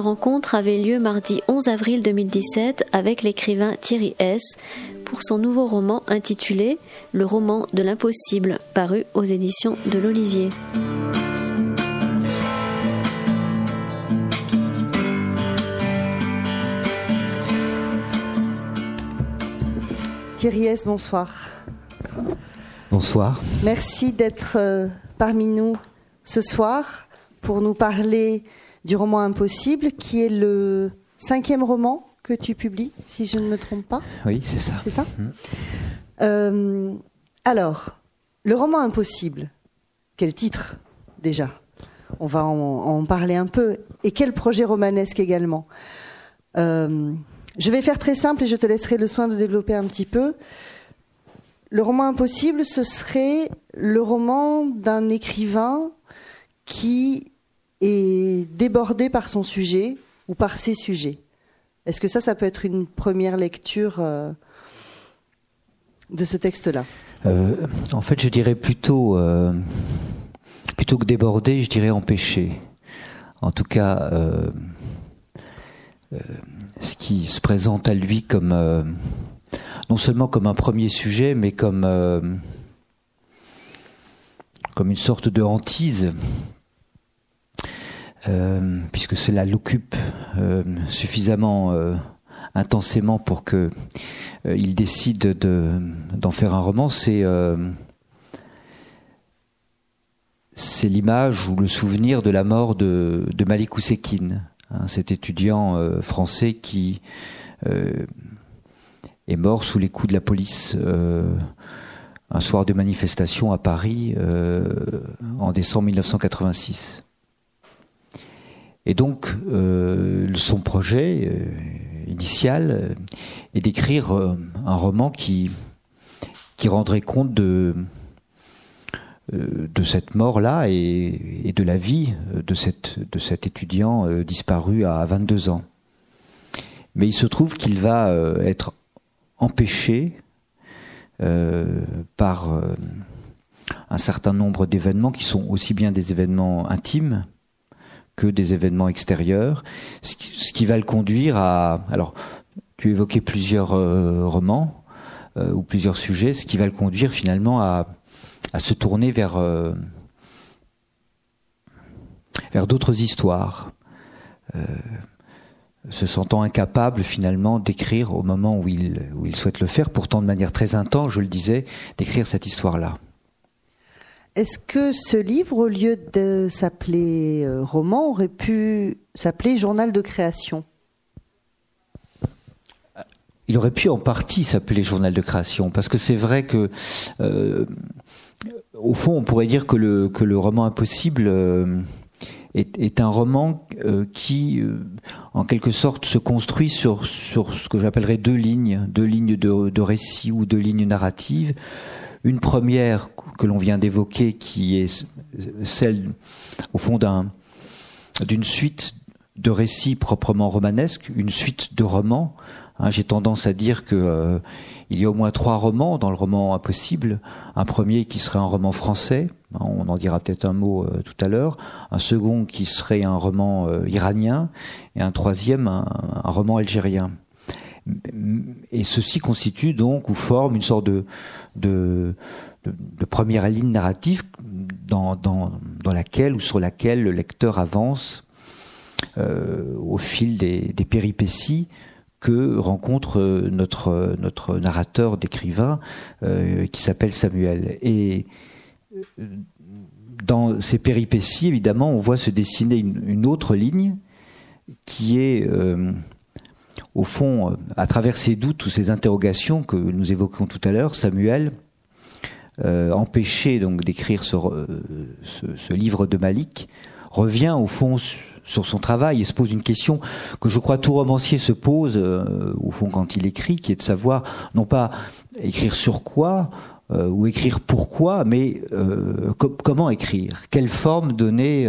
rencontre avait lieu mardi 11 avril 2017 avec l'écrivain Thierry S. pour son nouveau roman intitulé Le roman de l'impossible, paru aux éditions de l'Olivier. Thierry S., bonsoir. Bonsoir. Merci d'être euh, parmi nous ce soir pour nous parler du roman Impossible, qui est le cinquième roman que tu publies, si je ne me trompe pas. Oui, c'est ça. C'est ça mmh. euh, Alors, le roman Impossible, quel titre déjà? On va en, parler un peu. Et quel projet romanesque également? Euh, Je vais faire très simple et je te laisserai le soin de développer un petit peu. Le roman Impossible, ce serait le roman d'un écrivain qui est débordé par son sujet ou par ses sujets. Est-ce que ça, ça peut être une première lecture euh, de ce texte-là? Euh, En fait, je dirais plutôt, euh, plutôt que débordé, je dirais empêché. En tout cas, ce qui se présente à lui comme non seulement comme un premier sujet, mais comme une sorte de hantise puisque cela l'occupe euh, suffisamment euh, intensément pour que il décide de, d'en faire un roman, c'est l'image ou le souvenir de la mort de, de Malik Oussekine, hein, cet étudiant français qui est mort sous les coups de la police un soir de manifestation à Paris en décembre 1986. Et donc, euh, son projet euh, initial euh, est d'écrire un roman qui, qui rendrait compte de, de cette mort-là et, de la vie de, cette, de cet étudiant disparu à 22 ans. Mais il se trouve qu'il va être empêché par un certain nombre d'événements qui sont aussi bien des événements intimes, que des événements extérieurs, ce qui, va le conduire à... Alors, tu évoquais plusieurs euh, romans euh, ou plusieurs sujets, ce qui va le conduire finalement à, se tourner vers, euh, vers d'autres histoires, se sentant incapable finalement d'écrire au moment où il, où il souhaite le faire, pourtant de manière très intense, je le disais, d'écrire cette histoire-là. Est-ce que ce livre, au lieu de s'appeler euh, roman, aurait pu s'appeler journal de création? Il aurait pu en partie s'appeler journal de création, parce que c'est vrai que, euh, au fond, on pourrait dire que le, roman impossible euh, est, un roman qui, en quelque sorte, se construit sur, sur ce que j'appellerais deux lignes, deux lignes de, de récit ou deux lignes narratives. Une première que l'on vient d'évoquer, qui est celle, au fond, d'un, d'une suite de récits proprement romanesques, une suite de romans. Hein, j'ai tendance à dire que euh, il y a au moins trois romans dans le roman Impossible. Un premier qui serait un roman français, hein, on en dira peut-être un mot euh, tout à l'heure. Un second qui serait un roman euh, iranien, et un troisième un roman algérien et ceci constitue donc ou forme une sorte de, de, première ligne narrative dans, dans, laquelle ou sur laquelle le lecteur avance euh, au fil des, des, péripéties que rencontre euh, notre, notre narrateur d'écrivain euh, qui s'appelle Samuel. Et dans ces péripéties, évidemment, on voit se dessiner une, autre ligne qui est au fond, à travers ces doutes ou ces interrogations que nous évoquons tout à l'heure, Samuel, euh, empêché donc d'écrire euh, ce, livre de Malik, revient au fond sur son travail et se pose une question que je crois tout romancier se pose euh, au fond quand il écrit, qui est de savoir non pas écrire sur quoi ou écrire pourquoi, mais comment écrire, quelle forme donner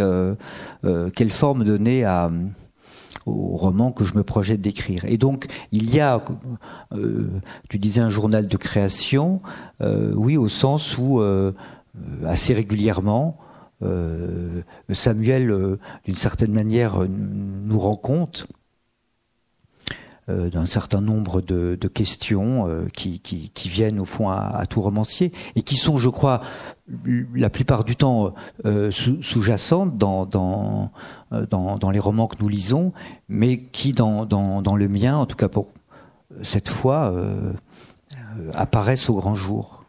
à au roman que je me projette d'écrire. Et donc, il y a, euh, tu disais un journal de création, euh, oui, au sens où euh, assez régulièrement. Samuel, d'une certaine manière, nous rend compte d'un certain nombre de, questions qui, viennent au fond à, tout romancier et qui sont, je crois, la plupart du temps sous-jacentes dans, les romans que nous lisons, mais qui, dans, le mien, en tout cas pour cette fois, euh, apparaissent au grand jour.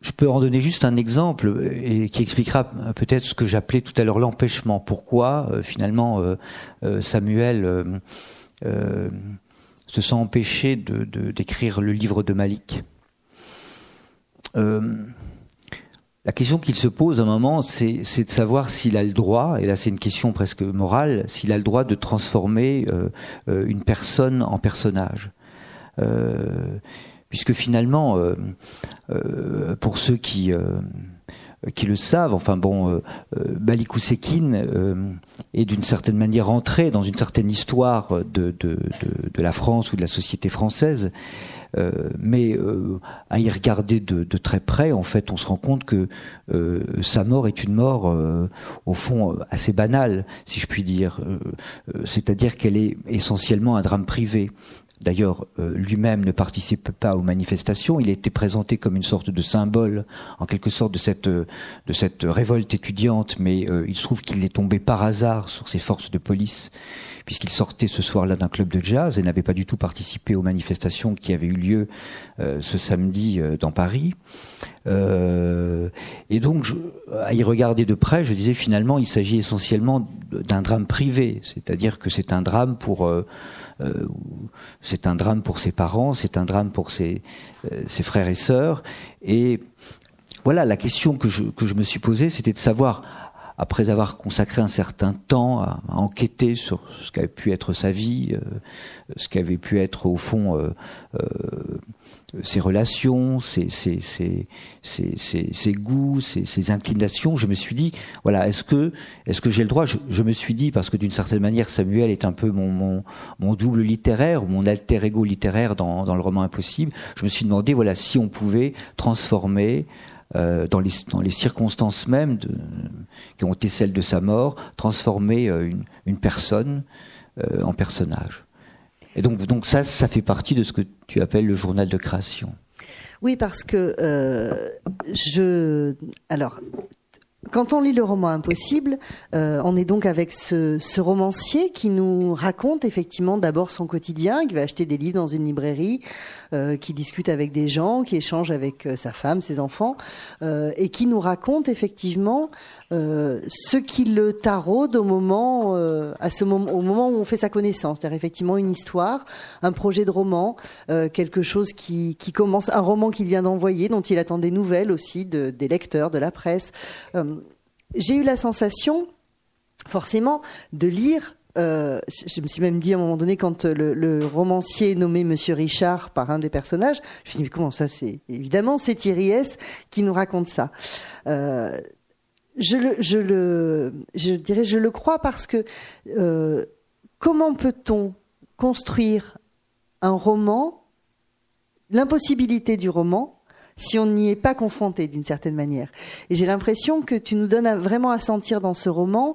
Euh, je peux en donner juste un exemple et qui expliquera peut-être ce que j'appelais tout à l'heure l'empêchement. Pourquoi euh, finalement Samuel se sent empêché d'écrire le livre de Malik? la question qu'il se pose à un moment, c'est, de savoir s'il a le droit, et là c'est une question presque morale, s'il a le droit de transformer une personne en personnage. Euh, puisque finalement, euh, euh, pour ceux qui qui le savent. Enfin bon, euh, Malikou est d'une certaine manière entré dans une certaine histoire de, la France ou de la société française. mais à y regarder de, de, très près, en fait, on se rend compte que sa mort est une mort, au fond, assez banale, si je puis dire. C'est-à-dire qu'elle est essentiellement un drame privé. D'ailleurs, euh, lui-même ne participe pas aux manifestations. Il a été présenté comme une sorte de symbole, en quelque sorte, de cette, euh, de cette révolte étudiante, mais euh, il se trouve qu'il est tombé par hasard sur ces forces de police, puisqu'il sortait ce soir-là d'un club de jazz et n'avait pas du tout participé aux manifestations qui avaient eu lieu ce samedi dans Paris. et donc, à y regarder de près, je disais finalement, il s'agit essentiellement d'un drame privé, c'est-à-dire que c'est un drame pour c'est un drame pour ses parents, c'est un drame pour ses, euh, ses, frères et sœurs. Et voilà, la question que je, que je me suis posée, c'était de savoir, après avoir consacré un certain temps à, enquêter sur ce qu'avait pu être sa vie, euh, ce qu'avait pu être au fond ses relations, ses, ses, ses, goûts, ses, inclinations, je me suis dit, voilà, est-ce que, est-ce que j'ai le droit? Je, me suis dit, parce que d'une certaine manière, Samuel est un peu mon, mon, mon double littéraire, mon alter ego littéraire dans, dans, le roman Impossible, je me suis demandé, voilà, si on pouvait transformer euh, dans, les, dans les circonstances mêmes de, qui ont été celles de sa mort, transformer euh, une, une personne euh, en personnage. Et donc, donc ça, ça fait partie de ce que tu appelles le journal de création. Oui, parce que je. Alors, quand on lit le roman Impossible, on est donc avec ce, ce, romancier qui nous raconte effectivement d'abord son quotidien, qui va acheter des livres dans une librairie, euh, qui discute avec des gens, qui échange avec euh, sa femme, ses enfants, euh, et qui nous raconte effectivement ce qui le taraude au moment, à ce moment, au moment où on fait sa connaissance, c'est-à-dire effectivement une histoire, un projet de roman, quelque chose qui, qui, commence, un roman qu'il vient d'envoyer, dont il attend des nouvelles aussi de, des lecteurs, de la presse. J'ai eu la sensation, forcément, de lire euh, je me suis même dit à un moment donné, quand le, le romancier nommé Monsieur Richard par un des personnages, je me suis dit, mais comment ça c'est Évidemment, c'est Thierry S. qui nous raconte ça. Euh, je, le, je, le, je dirais, je le crois parce que euh, comment peut-on construire un roman, l'impossibilité du roman, si on n'y est pas confronté d'une certaine manière? Et j'ai l'impression que tu nous donnes vraiment à sentir dans ce roman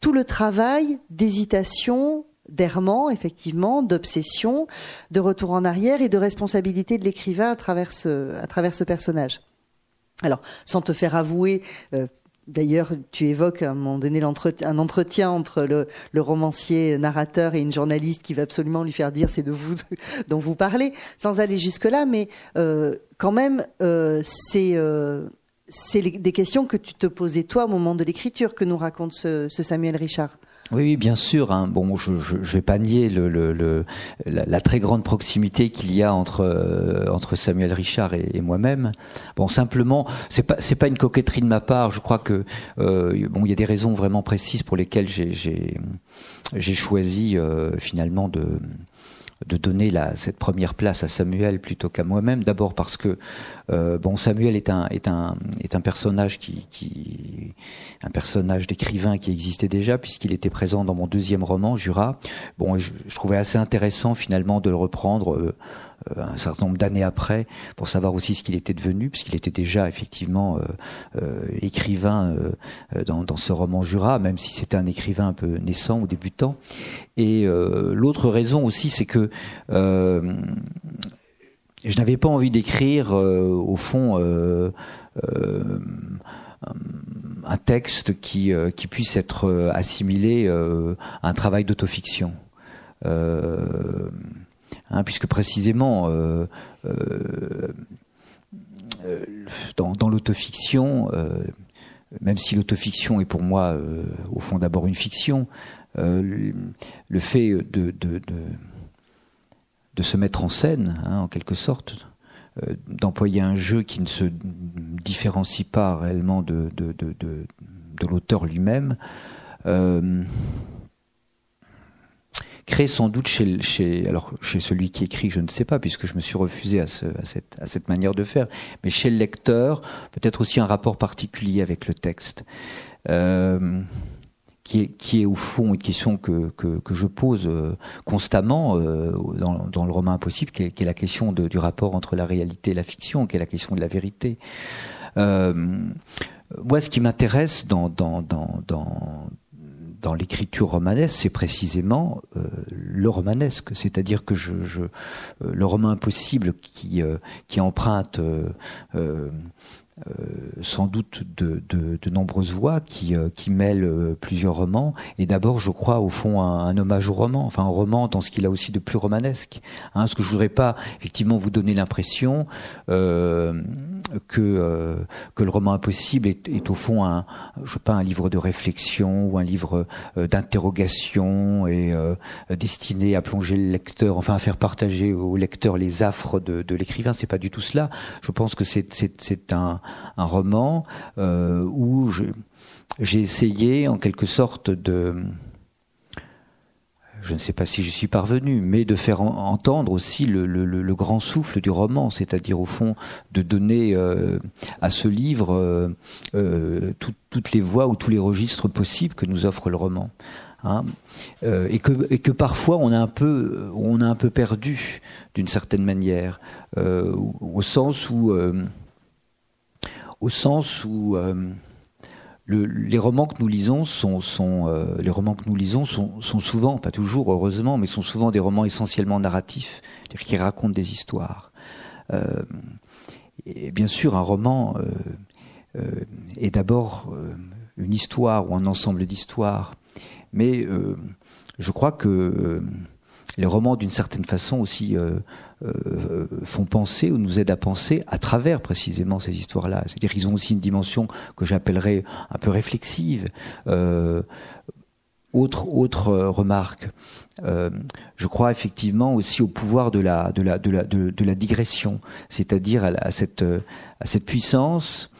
tout le travail d'hésitation, d'errement, effectivement, d'obsession, de retour en arrière et de responsabilité de l'écrivain à travers ce, à travers ce personnage. Alors, sans te faire avouer, euh, d'ailleurs, tu évoques à un moment donné un entretien entre le, le, romancier narrateur et une journaliste qui va absolument lui faire dire c'est de vous dont vous parlez, sans aller jusque-là, mais euh, quand même, euh, c'est euh, c'est des questions que tu te posais toi au moment de l'écriture que nous raconte ce, Samuel Richard. Oui, bien sûr. Hein. Bon, je ne vais pas nier la, très grande proximité qu'il y a entre euh, Samuel Richard et, moi-même. Bon, simplement, c'est pas pas une coquetterie de ma part. Je crois que euh, bon, il y a des raisons vraiment précises pour lesquelles j'ai j'ai choisi euh, finalement de de donner la, cette première place à Samuel plutôt qu'à moi-même. D'abord parce que euh, bon, Samuel est un est un est un personnage qui, qui un personnage d'écrivain qui existait déjà puisqu'il était présent dans mon deuxième roman Jura. Bon, je, trouvais assez intéressant finalement de le reprendre. Euh, un certain nombre d'années après pour savoir aussi ce qu'il était devenu, puisqu'il était déjà effectivement écrivain dans, dans, ce roman Jura, même si c'était un écrivain un peu naissant ou débutant. Et l'autre raison aussi, c'est que je n'avais pas envie d'écrire, au fond, un texte qui, euh, qui puisse être euh, assimilé euh, à un travail d'autofiction. Hein, puisque précisément, dans, dans l'autofiction, même si l'autofiction est pour moi au fond d'abord une fiction, le fait de, de, de, se mettre en scène, hein, en quelque sorte, euh, d'employer un jeu qui ne se différencie pas réellement de, de, l'auteur lui-même, euh, crée sans doute chez, chez, alors chez celui qui écrit, je ne sais pas, puisque je me suis refusé à, cette, à cette manière de faire, mais chez le lecteur, peut-être aussi un rapport particulier avec le texte. Euh, qui est, qui est au fond une question que, que, que je pose euh, constamment euh, dans, dans, le roman impossible, qui est, qui est la question de, du rapport entre la réalité et la fiction, qui est la question de la vérité. Euh, moi, ce qui m'intéresse dans, dans, dans, dans dans l'écriture romanesque, c'est précisément euh, le romanesque, c'est-à-dire que je, euh, le roman impossible qui, qui emprunte euh, sans doute de, de, de, nombreuses voix qui, euh, qui mêlent euh, plusieurs romans. Et d'abord, je crois, au fond, un, hommage au roman, enfin un roman dans ce qu'il a aussi de plus romanesque. Hein, ce que je voudrais pas, effectivement, vous donner l'impression euh, que, que le roman impossible est, est, au fond un, je sais pas, un livre de réflexion ou un livre d'interrogation et destiné à plonger le lecteur, enfin à faire partager au lecteur les affres de, de l'écrivain. C'est pas du tout cela. Je pense que c'est un un roman euh, où j'ai essayé en quelque sorte de je ne sais pas si je suis parvenu, mais de faire entendre aussi le, grand souffle du roman, c'est-à-dire au fond de donner euh, à ce livre euh, toutes les voix ou tous les registres possibles que nous offre le roman. Hein. et, que, et que parfois on a un peu, on a un peu perdu d'une certaine manière, au sens où au sens où euh, le, les romans que nous lisons sont, sont euh, les romans que nous lisons sont, sont, souvent, pas toujours heureusement, mais sont souvent des romans essentiellement narratifs, c'est-à-dire qui racontent des histoires. Euh, et bien sûr, un roman est d'abord une histoire ou un ensemble d'histoires, mais je crois que les romans, d'une certaine façon aussi, euh, font penser ou nous aident à penser à travers précisément ces histoires-là. C'est-à-dire qu'ils ont aussi une dimension que j'appellerais un peu réflexive. Euh, autre autre euh, remarque, euh, je crois effectivement aussi au pouvoir de la de la de la de, la digression, c'est-à-dire à, cette à cette puissance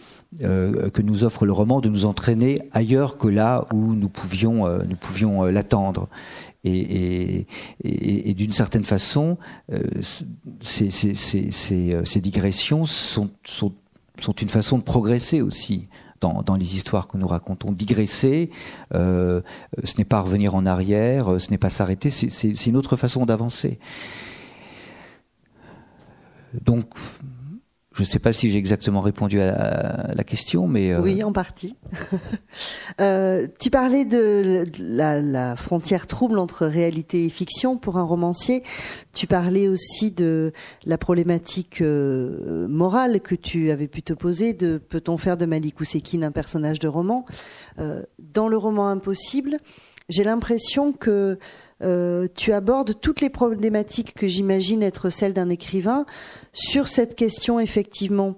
euh, que nous offre le roman de nous entraîner ailleurs que là où nous pouvions nous pouvions l'attendre et, d'une certaine façon, euh, euh, ces, digressions sont, sont, sont, une façon de progresser aussi. Dans, dans, les histoires que nous racontons. Digresser, euh, ce n'est pas revenir en arrière, ce n'est pas s'arrêter, c'est une autre façon d'avancer. Donc, je ne sais pas si j'ai exactement répondu à la, question, mais euh, oui, en partie. euh, tu parlais de la, frontière trouble entre réalité et fiction pour un romancier. Tu parlais aussi de la problématique euh, morale que tu avais pu te poser de peut-on faire de Malik Oussekine un personnage de roman Dans le roman Impossible, j'ai l'impression que euh, tu abordes toutes les problématiques que j'imagine être celles d'un écrivain sur cette question effectivement.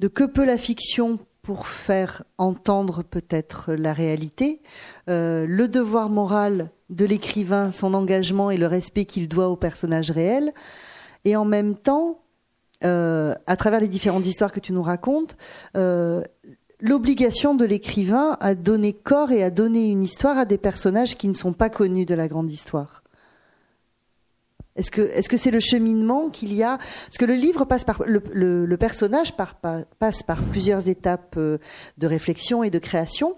De que peut la fiction pour faire entendre peut-être la réalité, euh, le devoir moral de l'écrivain, son engagement et le respect qu'il doit au personnage réel, et en même temps, euh, à travers les différentes histoires que tu nous racontes, l'obligation de l'écrivain à donner corps et à donner une histoire à des personnages qui ne sont pas connus de la grande histoire. Est-ce que est-ce que c'est le cheminement qu'il y a? Parce que le livre passe par le, le, personnage passe par plusieurs étapes euh, de réflexion et de création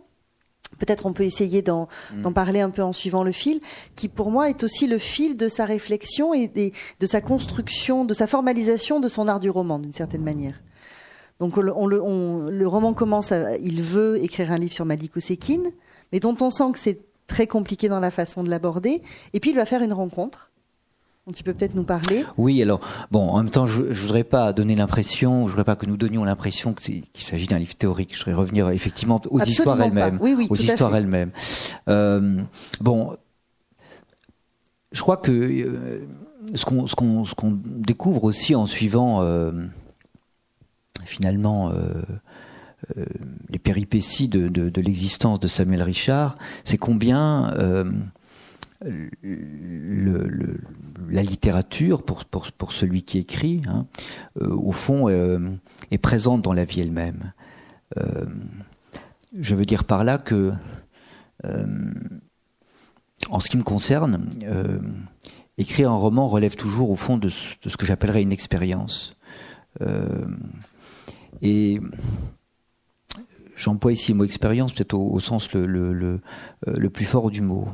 peut-être on peut essayer d'en mm. parler un peu en suivant le fil, qui pour moi est aussi le fil de sa réflexion et de sa construction, de sa formalisation de son art du roman, d'une certaine manière. Donc le roman commence, il veut écrire un livre sur Malik Ousekine, mais dont on sent que c'est très compliqué dans la façon de l'aborder, et puis il va faire une rencontre tu peux peut-être nous parler Oui, alors, bon, en même temps, je ne voudrais pas donner l'impression, je voudrais pas que nous donnions l'impression qu'il s'agit d'un livre théorique. Je voudrais revenir effectivement aux histoires elles-mêmes. Oui, oui, aux histoires elles-mêmes. Euh, bon, je crois que euh, ce qu'on découvre aussi en suivant euh, finalement les péripéties de, de l'existence de Samuel Richard, c'est combien le, la littérature, pour, celui qui écrit, hein, euh, au fond, euh, est présente dans la vie elle-même. Euh, je veux dire par là que, en ce qui me concerne, écrire un roman relève toujours au fond de, ce que j'appellerais une expérience. Et j'emploie ici le mot expérience peut-être au, sens le, le, plus fort du mot.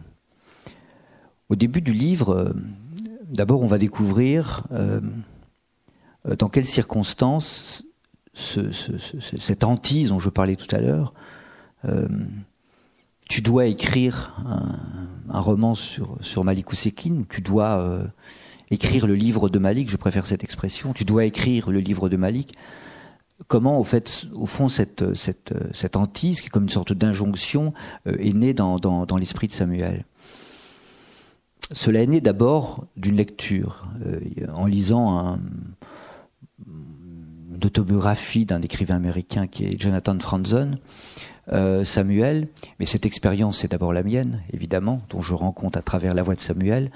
Au début du livre, euh, d'abord on va découvrir euh, dans quelles circonstances cette hantise dont je parlais tout à l'heure, euh, tu dois écrire un, roman sur, sur Malik Ousekine, tu dois écrire le livre de Malik, je préfère cette expression, tu dois écrire le livre de Malik. Comment, au fait, au fond, cette, hantise, qui est comme une sorte d'injonction, est née dans, l'esprit de Samuel cela est né d'abord d'une lecture. Euh, en lisant un, une autobiographie d'un écrivain américain qui est Jonathan Franzen, euh, Samuel, mais cette expérience c'est d'abord la mienne, évidemment, dont je rends compte à travers la voix de Samuel.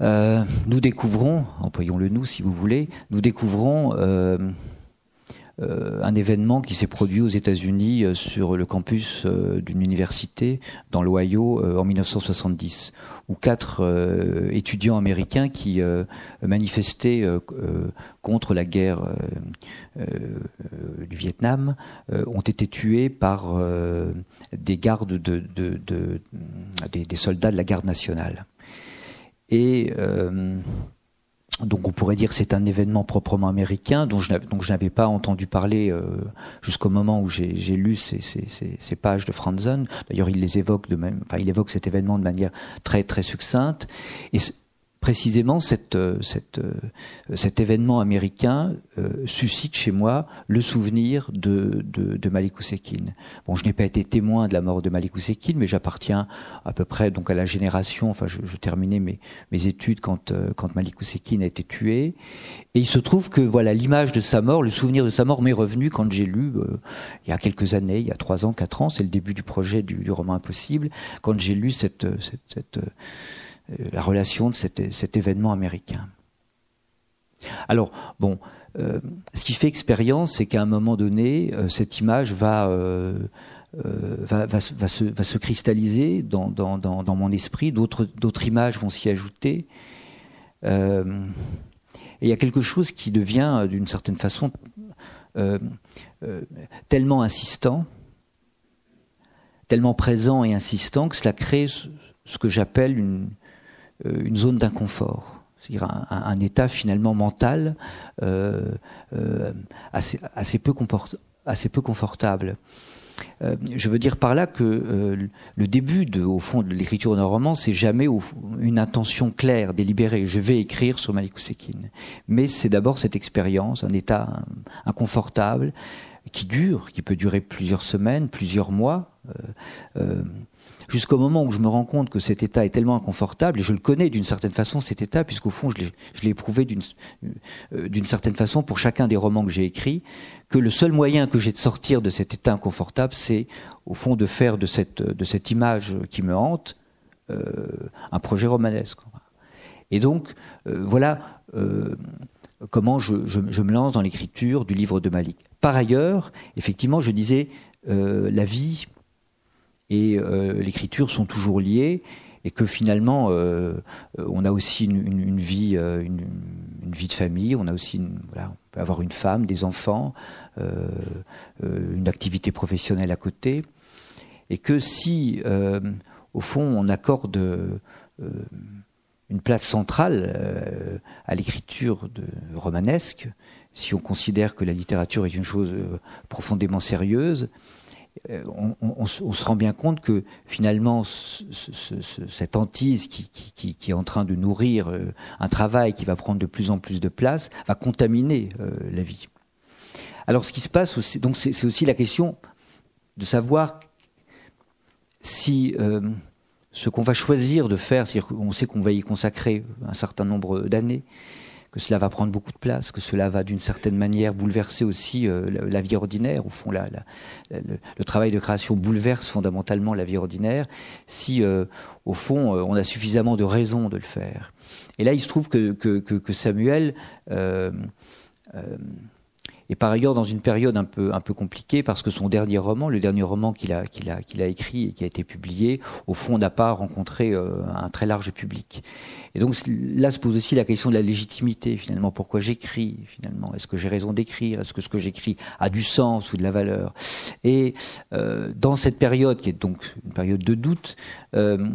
Euh, nous découvrons, employons-le nous si vous voulez, nous découvrons euh, un événement qui s'est produit aux États-Unis euh, sur le campus euh, d'une université dans l'Ohio en 1970, où quatre étudiants américains qui manifestaient contre la guerre du Vietnam ont été tués par des gardes de, des, des, soldats de la garde nationale. Et donc on pourrait dire que c'est un événement proprement américain dont je n'avais pas entendu parler euh, jusqu'au moment où j'ai lu ces, ces, ces, pages de Franzen. D'ailleurs, il les évoque de même, enfin, il évoque cet événement de manière très très succincte. Précisément euh, euh, cet événement américain euh, suscite chez moi le souvenir de, de, de Malik Bon, je n'ai pas été témoin de la mort de Malik Ousekine, mais j'appartiens à peu près donc à la génération. Enfin, je, je terminais mes, études quand, quand Malik a été tué, et il se trouve que voilà l'image de sa mort, le souvenir de sa mort m'est revenu quand j'ai lu il y a quelques années, il y a trois ans, quatre ans, c'est le début du projet du, roman Impossible, quand j'ai lu cette, cette, la relation de cet, événement américain. Alors, bon, euh, ce qui fait expérience, c'est qu'à un moment donné, euh, cette image va, se, cristalliser dans, mon esprit, d'autres images vont s'y ajouter. et il y a quelque chose qui devient, d'une certaine façon, tellement insistant, tellement présent et insistant que cela crée ce que j'appelle une, euh, une zone d'inconfort, c'est-à-dire un, état finalement mental euh, euh, assez, assez, peu assez, peu confortable. je veux dire par là que le début, de, au fond, de l'écriture d'un roman, c'est jamais une intention claire, délibérée. Je vais écrire sur Malik Ousekine. Mais c'est d'abord cette expérience, un état inconfortable, qui dure, qui peut durer plusieurs semaines, plusieurs mois jusqu'au moment où je me rends compte que cet état est tellement inconfortable, et je le connais d'une certaine façon cet état, puisqu'au fond je l'ai éprouvé euh, d'une certaine façon pour chacun des romans que j'ai écrits, que le seul moyen que j'ai de sortir de cet état inconfortable, c'est au fond de faire de cette, de cette image qui me hante euh, un projet romanesque. Et donc, euh, voilà comment je, je, me lance dans l'écriture du livre de Malik. Par ailleurs, effectivement, je disais, la vie et euh, l'écriture sont toujours liées et que finalement euh, on a aussi une, vie euh, une, vie de famille on a aussi voilà, on peut avoir une femme des enfants une activité professionnelle à côté et que si, au fond, on accorde une place centrale à l'écriture romanesque, si on considère que la littérature est une chose profondément sérieuse, euh, on, se rend bien compte que finalement cette hantise qui, est en train de nourrir euh, un travail qui va prendre de plus en plus de place va contaminer euh, la vie. Alors ce qui se passe, aussi, c'est aussi la question de savoir si ce qu'on va choisir de faire, c'est-à-dire qu'on sait qu'on va y consacrer un certain nombre d'années, que cela va prendre beaucoup de place, que cela va d'une certaine manière bouleverser aussi euh, la, vie ordinaire. Au fond, la, le, travail de création bouleverse fondamentalement la vie ordinaire si, euh, au fond, euh, on a suffisamment de raisons de le faire. Et là, il se trouve que, que, que, Samuel et par ailleurs dans une période un peu, un peu compliquée parce que son dernier roman, le dernier roman qu'il a, qu'il a, qu'il a écrit et qui a été publié, au fond n'a pas rencontré euh, un très large public. Et donc là se pose aussi la question de la légitimité finalement. Pourquoi j'écris finalement? Est-ce que j'ai raison d'écrire? Est-ce que ce que j'écris a du sens ou de la valeur? Et euh, dans cette période qui est donc une période de doute, euh,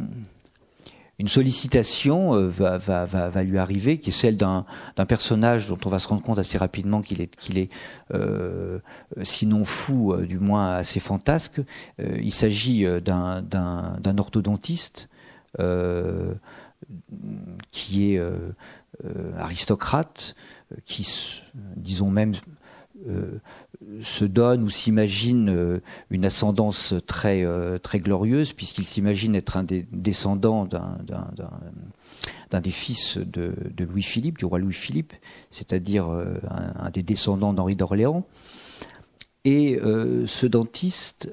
une sollicitation euh, va, lui arriver, qui est celle d'un personnage dont on va se rendre compte assez rapidement qu'il est, euh, sinon fou, euh, du moins assez fantasque. Il s'agit d'un orthodontiste qui est aristocrate, qui, disons même, se donne ou s'imagine euh, une ascendance très, euh, très glorieuse, puisqu'il s'imagine être un des descendants d'un des fils de, Louis-Philippe, du roi Louis-Philippe, c'est-à-dire un, des descendants d'Henri d'Orléans. Et ce dentiste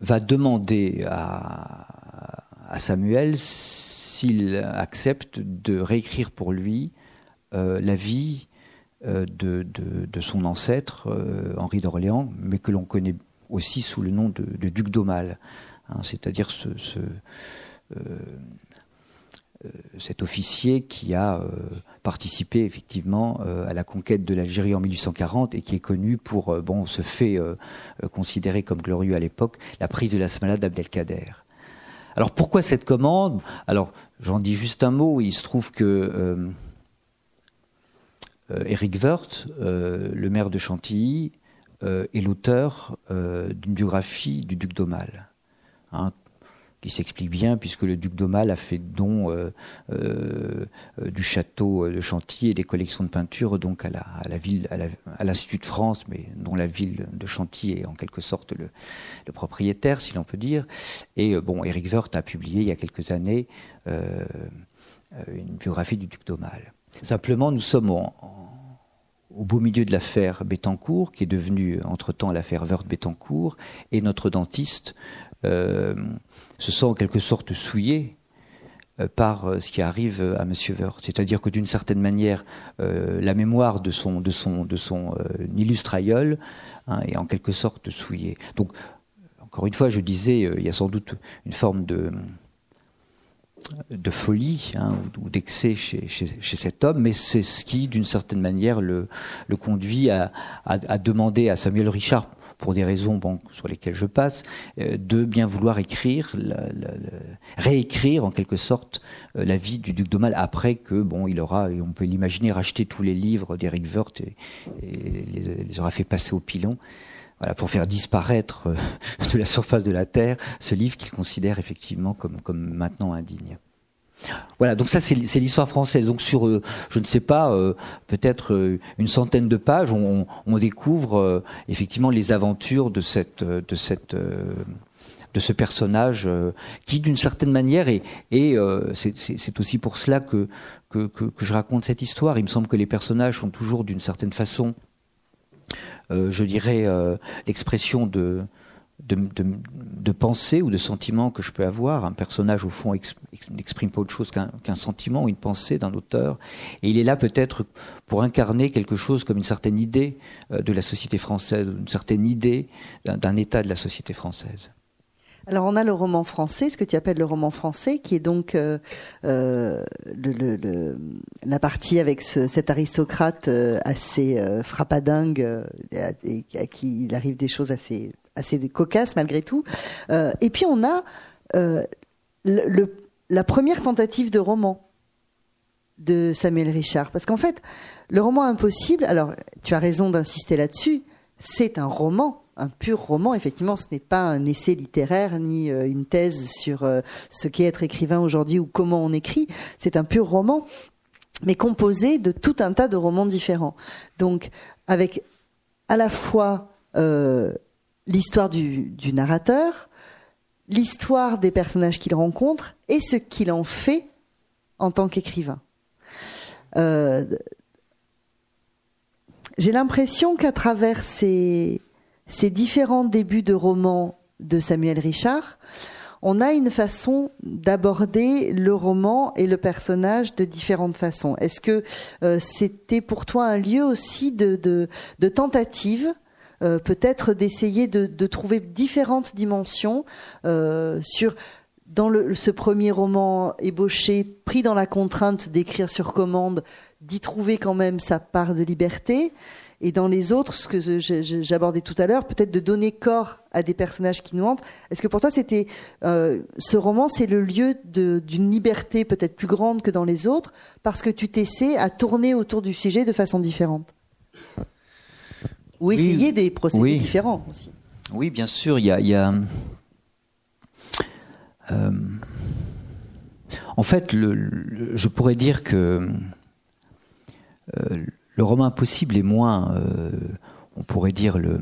va demander à Samuel s'il accepte de réécrire pour lui la vie euh, de, son ancêtre, euh, Henri d'Orléans, mais que l'on connaît aussi sous le nom de, duc d'Aumale, hein, c'est-à-dire ce, ce euh, cet officier qui a participé effectivement à la conquête de l'Algérie en 1840 et qui est connu pour bon ce fait considéré comme glorieux à l'époque, la prise de la Smala d'Abdelkader. Alors pourquoi cette commande? Alors j'en dis juste un mot. Il se trouve que Eric euh, Wirth, euh, le maire de Chantilly, euh, est l'auteur d'une biographie du duc d'Aumale. Hein, qui s'explique bien puisque le duc d'Aumale a fait don du château de Chantilly et des collections de peinture donc à la, ville, à l'Institut de France, mais dont la ville de Chantilly est en quelque sorte le, propriétaire, si l'on peut dire. Et bon, Eric Wirth a publié il y a quelques années une biographie du duc d'Aumale. Simplement, nous sommes au beau milieu de l'affaire Bettencourt, qui est devenue entre-temps l'affaire Wörth-Bettencourt, et notre dentiste euh, se sent en quelque sorte souillé euh, par euh, ce qui arrive à M. Wörth. C'est-à-dire que d'une certaine manière, la mémoire de son, de illustre aïeul hein, est en quelque sorte souillée. Donc, encore une fois, je disais, il y a sans doute une forme de de folie hein, ou, d'excès chez, cet homme, mais c'est ce qui, d'une certaine manière, le, conduit à, demander à Samuel Richard, pour des raisons bon, sur lesquelles je passe, euh, de bien vouloir écrire, réécrire en quelque sorte euh, la vie du duc d'Aumale après que, bon, il aura, et on peut l'imaginer, racheté tous les livres d'Eric Wirth et, les, aura fait passer au pilon. Voilà, pour faire disparaître euh, de la surface de la Terre ce livre qu'il considère effectivement comme, comme maintenant indigne. Voilà, donc ça c'est l'histoire française. Donc sur, euh, je ne sais pas, euh, peut-être une centaine de pages, on, découvre effectivement les aventures de cette, de cette, de ce personnage qui, d'une certaine manière, et, c'est aussi pour cela que que, que je raconte cette histoire. Il me semble que les personnages sont toujours d'une certaine façon euh, je dirais, euh, l'expression de, de, pensée ou de sentiment que je peux avoir. Un personnage, au fond, n'exprime pas autre chose qu'un sentiment ou une pensée d'un auteur. Et il est là peut-être pour incarner quelque chose comme une certaine idée euh, de la société française, une certaine idée d'un état de la société française. Alors on a le roman français, ce que tu appelles le roman français, qui est donc euh, euh, le, la partie avec cet aristocrate euh, assez frappadingue et à qui il arrive des choses assez assez cocasse malgré tout. et puis on a le, la première tentative de roman de Samuel Richard. Parce qu'en fait, le roman impossible, alors tu as raison d'insister là-dessus, c'est un roman, un pur roman. Effectivement, ce n'est pas un essai littéraire ni euh, une thèse sur euh, ce qu'est être écrivain aujourd'hui ou comment on écrit. C'est un pur roman, mais composé de tout un tas de romans différents. Donc, avec à la fois euh, l'histoire du, narrateur, l'histoire des personnages qu'il rencontre et ce qu'il en fait en tant qu'écrivain. J'ai l'impression qu'à travers ces, ces différents débuts de romans de Samuel Richard, on a une façon d'aborder le roman et le personnage de différentes façons. Est-ce que euh, c'était pour toi un lieu aussi de, tentative euh, peut-être d'essayer de, trouver différentes dimensions sur dans ce premier roman ébauché, pris dans la contrainte d'écrire sur commande, d'y trouver quand même sa part de liberté. Et dans les autres, ce que j'abordais tout à l'heure, peut-être de donner corps à des personnages qui nous hantent. Est-ce que pour toi, c'était euh, ce roman, c'est le lieu d'une liberté peut-être plus grande que dans les autres, parce que tu t'essaies à tourner autour du sujet de façon différente? Ou essayer des procédés différents aussi Oui, bien sûr. Il y a, y a euh, en fait, je pourrais dire que euh, le roman impossible est moins, euh, on pourrait dire le,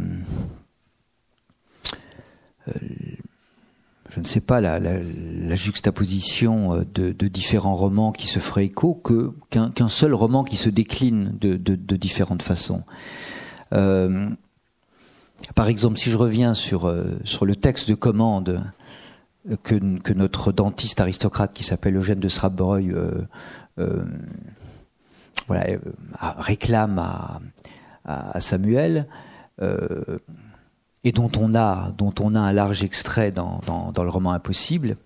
je ne sais pas, la, juxtaposition de, différents romans qui se feraient écho qu'un seul roman qui se décline de, différentes façons. par exemple, si je reviens sur, le texte de commande que, notre dentiste aristocrate qui s'appelle Eugène de Srabreuil euh, euh, voilà, euh, réclame à, Samuel et dont on a dont on a un large extrait dans, dans, le roman Impossible.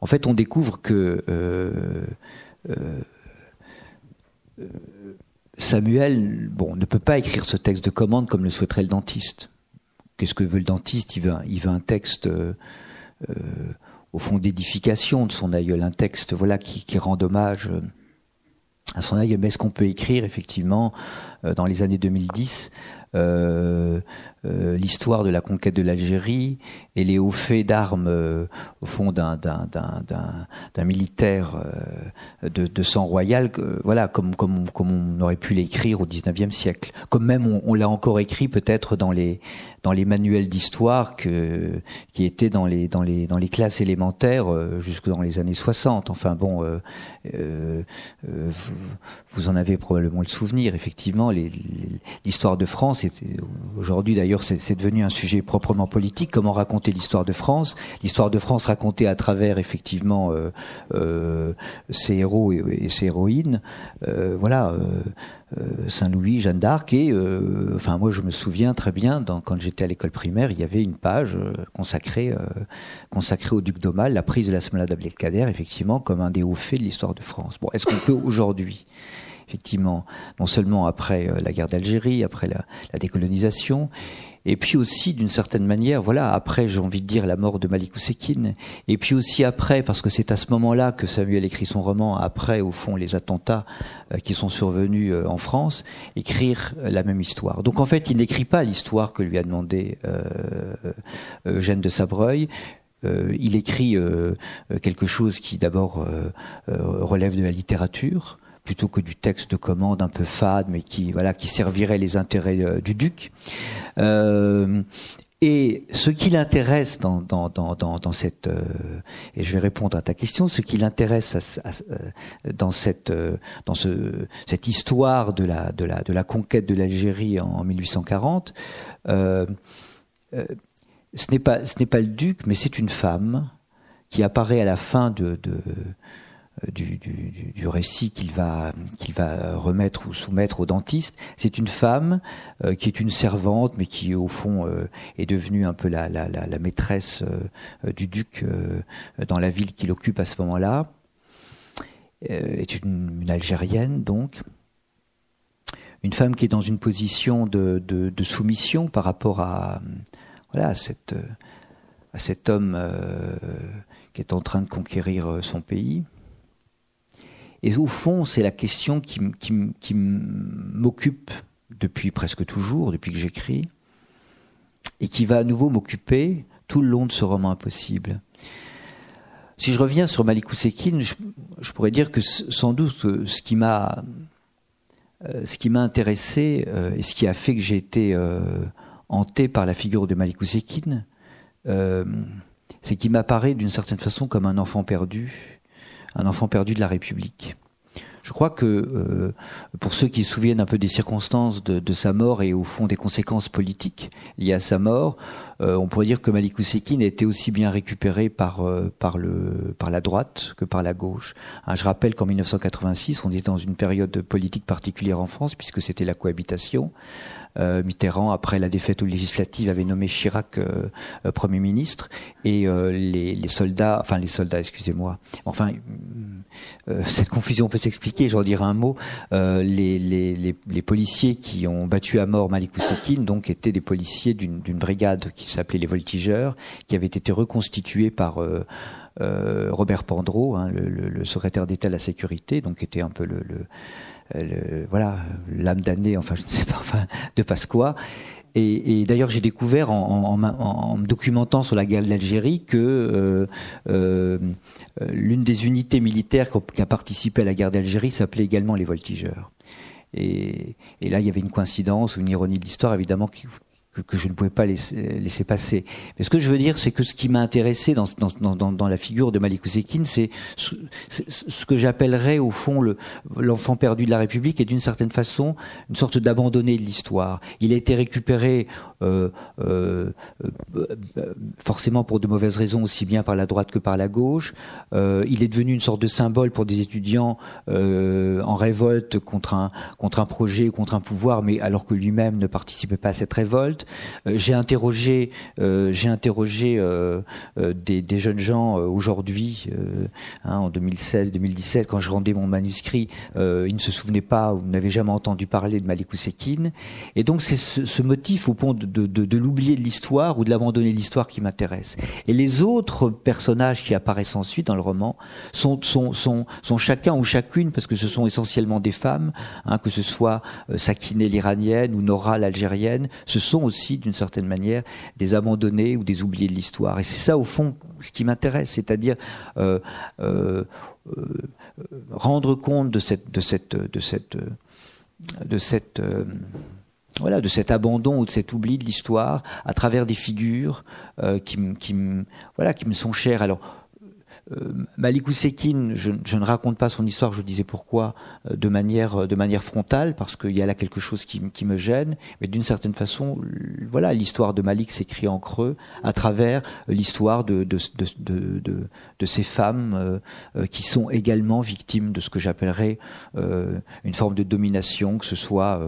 En fait, on découvre que Samuel bon, ne peut pas écrire ce texte de commande comme le souhaiterait le dentiste. Qu'est-ce que veut le dentiste? Il veut, il veut un texte euh, au fond d'édification de son aïeul, un texte voilà qui, qui rend hommage euh, à son. Mais est-ce qu'on peut écrire effectivement euh, dans les années 2010 euh, euh, l'histoire de la conquête de l'Algérie et les hauts faits d'armes euh, au fond d'un militaire de, de, sang royal, voilà, comme, comme, comme on aurait pu l'écrire au XIXe siècle. Comme même on, l'a encore écrit peut-être dans les, dans les manuels d'histoire qui étaient dans les, dans les, dans les classes élémentaires jusque dans les années 60. Enfin bon, euh, vous, en avez probablement le souvenir, effectivement, l'histoire de France Aujourd'hui, d'ailleurs, c'est devenu un sujet proprement politique. Comment raconter l'histoire de France L'histoire de France racontée à travers, effectivement, euh, euh, ses héros et, ses héroïnes. Euh, voilà. Saint-Louis, Jeanne d'Arc et enfin moi je me souviens très bien quand j'étais à l'école primaire il y avait une page consacrée consacrée au duc d'Aumale la prise de la Smala d'Abdelkader effectivement comme un des hauts faits de l'histoire de France bon est-ce qu'on peut aujourd'hui effectivement, non seulement après euh, la guerre d'Algérie, après la, décolonisation, et puis aussi d'une certaine manière, voilà, après j'ai envie de dire la mort de Malik Oussekine, et puis aussi après, parce que c'est à ce moment-là que Samuel écrit son roman, après au fond les attentats euh, qui sont survenus euh, en France, écrire la même histoire. Donc en fait, il n'écrit pas l'histoire que lui a demandé Eugène de Sabreuil, il écrit quelque chose qui d'abord relève de la littérature, plutôt que du texte de commande un peu fade, mais qui voilà qui servirait les intérêts euh, du duc. Euh, et ce qui l'intéresse dans, dans, dans, dans, cette euh, et je vais répondre à ta question, ce qui l'intéresse dans cette dans ce cette histoire de la de la de la conquête de l'Algérie en, 1840, ce n'est pas pas le duc, mais c'est une femme qui apparaît à la fin de, du, du, récit qu'il va, qu'il va remettre ou soumettre au dentiste. C'est une femme euh, qui est une servante, mais qui au fond euh, est devenue un peu la, la, la, maîtresse du duc dans la ville qu'il occupe à ce moment-là. est une, Algérienne donc. Une femme qui est dans une position de, soumission par rapport à cet homme qui est en train de conquérir son pays. Et au fond, c'est la question qui, m'occupe depuis presque toujours, depuis que j'écris, et qui va à nouveau m'occuper tout le long de ce roman impossible. Si je reviens sur Malik Ousekine, je, pourrais dire que sans doute euh, ce qui m'a euh, ce qui m'a intéressé euh, et ce qui a fait que j'ai été hanté par la figure de Malik Ousekine, c'est qu'il m'apparaît d'une certaine façon comme un enfant perdu, un enfant perdu de la République. Je crois que euh, pour ceux qui se souviennent un peu des circonstances de, sa mort et au fond des conséquences politiques liées à sa mort, euh, on pourrait dire que Malik Oussekine a été aussi bien récupéré par, euh, par, le, par la droite que par la gauche. Hein, je rappelle qu'en 1986, on était dans une période politique particulière en France puisque c'était la cohabitation. Euh, Mitterrand, après la défaite aux législatives, avait nommé Chirac euh, euh, Premier ministre. Et les, les, soldats, enfin les soldats, excusez-moi, enfin cette confusion peut s'expliquer, je vais dire un mot, les, les, les, policiers qui ont battu à mort Malik Oussekine, donc étaient des policiers d'une brigade qui s'appelait les Voltigeurs, qui avait été reconstituée par Robert Pandreau, hein, le, le, secrétaire d'État à la sécurité, donc était un peu le, le euh, voilà, l'âme damnée, enfin je ne sais pas, enfin de Pasqua. Et, et d'ailleurs, j'ai découvert en, me documentant sur la guerre d'Algérie que euh, euh, l'une des unités militaires qui a participé à la guerre d'Algérie s'appelait également les voltigeurs. Et, et, là, il y avait une coïncidence ou une ironie de l'histoire, évidemment, qui, que, je ne pouvais pas laisser, laisser, passer. Mais ce que je veux dire, c'est que ce qui m'a intéressé dans, dans, dans, dans, la figure de Malik c'est ce, ce, que j'appellerais au fond l'enfant perdu de la République et d'une certaine façon une sorte d'abandonné de l'histoire. Il a été récupéré euh, euh, euh, forcément pour de mauvaises raisons, aussi bien par la droite que par la gauche. Euh, il est devenu une sorte de symbole pour des étudiants euh, en révolte contre un, contre un projet, contre un pouvoir, mais alors que lui-même ne participait pas à cette révolte. Euh, j'ai interrogé, euh, j'ai interrogé euh, des, jeunes gens aujourd'hui, hein, en 2016-2017, quand je rendais mon manuscrit, ils ne se souvenaient pas ou n'avaient jamais entendu parler de Malik Oussekine. Et donc c'est ce, motif au point de, l'oublier de l'histoire ou de l'abandonner de l'histoire qui m'intéresse. Et les autres personnages qui apparaissent ensuite dans le roman sont, chacun ou chacune, parce que ce sont essentiellement des femmes, hein, que ce soit Sakiné l'iranienne ou Nora l'algérienne, ce sont aussi, d'une certaine manière, des abandonnés ou des oubliés de l'histoire. Et c'est ça, au fond, ce qui m'intéresse, c'est-à-dire euh, euh, euh, rendre compte de cette, de cette, de cette, de cette voilà, de cet abandon ou de cet oubli de l'histoire à travers des figures qui, qui, voilà, qui me sont chères. Alors, Malik Ousekine, je, ne raconte pas son histoire, je disais pourquoi, euh, de manière, de manière frontale, parce qu'il y a là quelque chose qui, me gêne, mais d'une certaine façon, voilà, l'histoire de Malik s'écrit en creux à travers l'histoire de, ces femmes euh, qui sont également victimes de ce que j'appellerais une forme de domination, que ce soit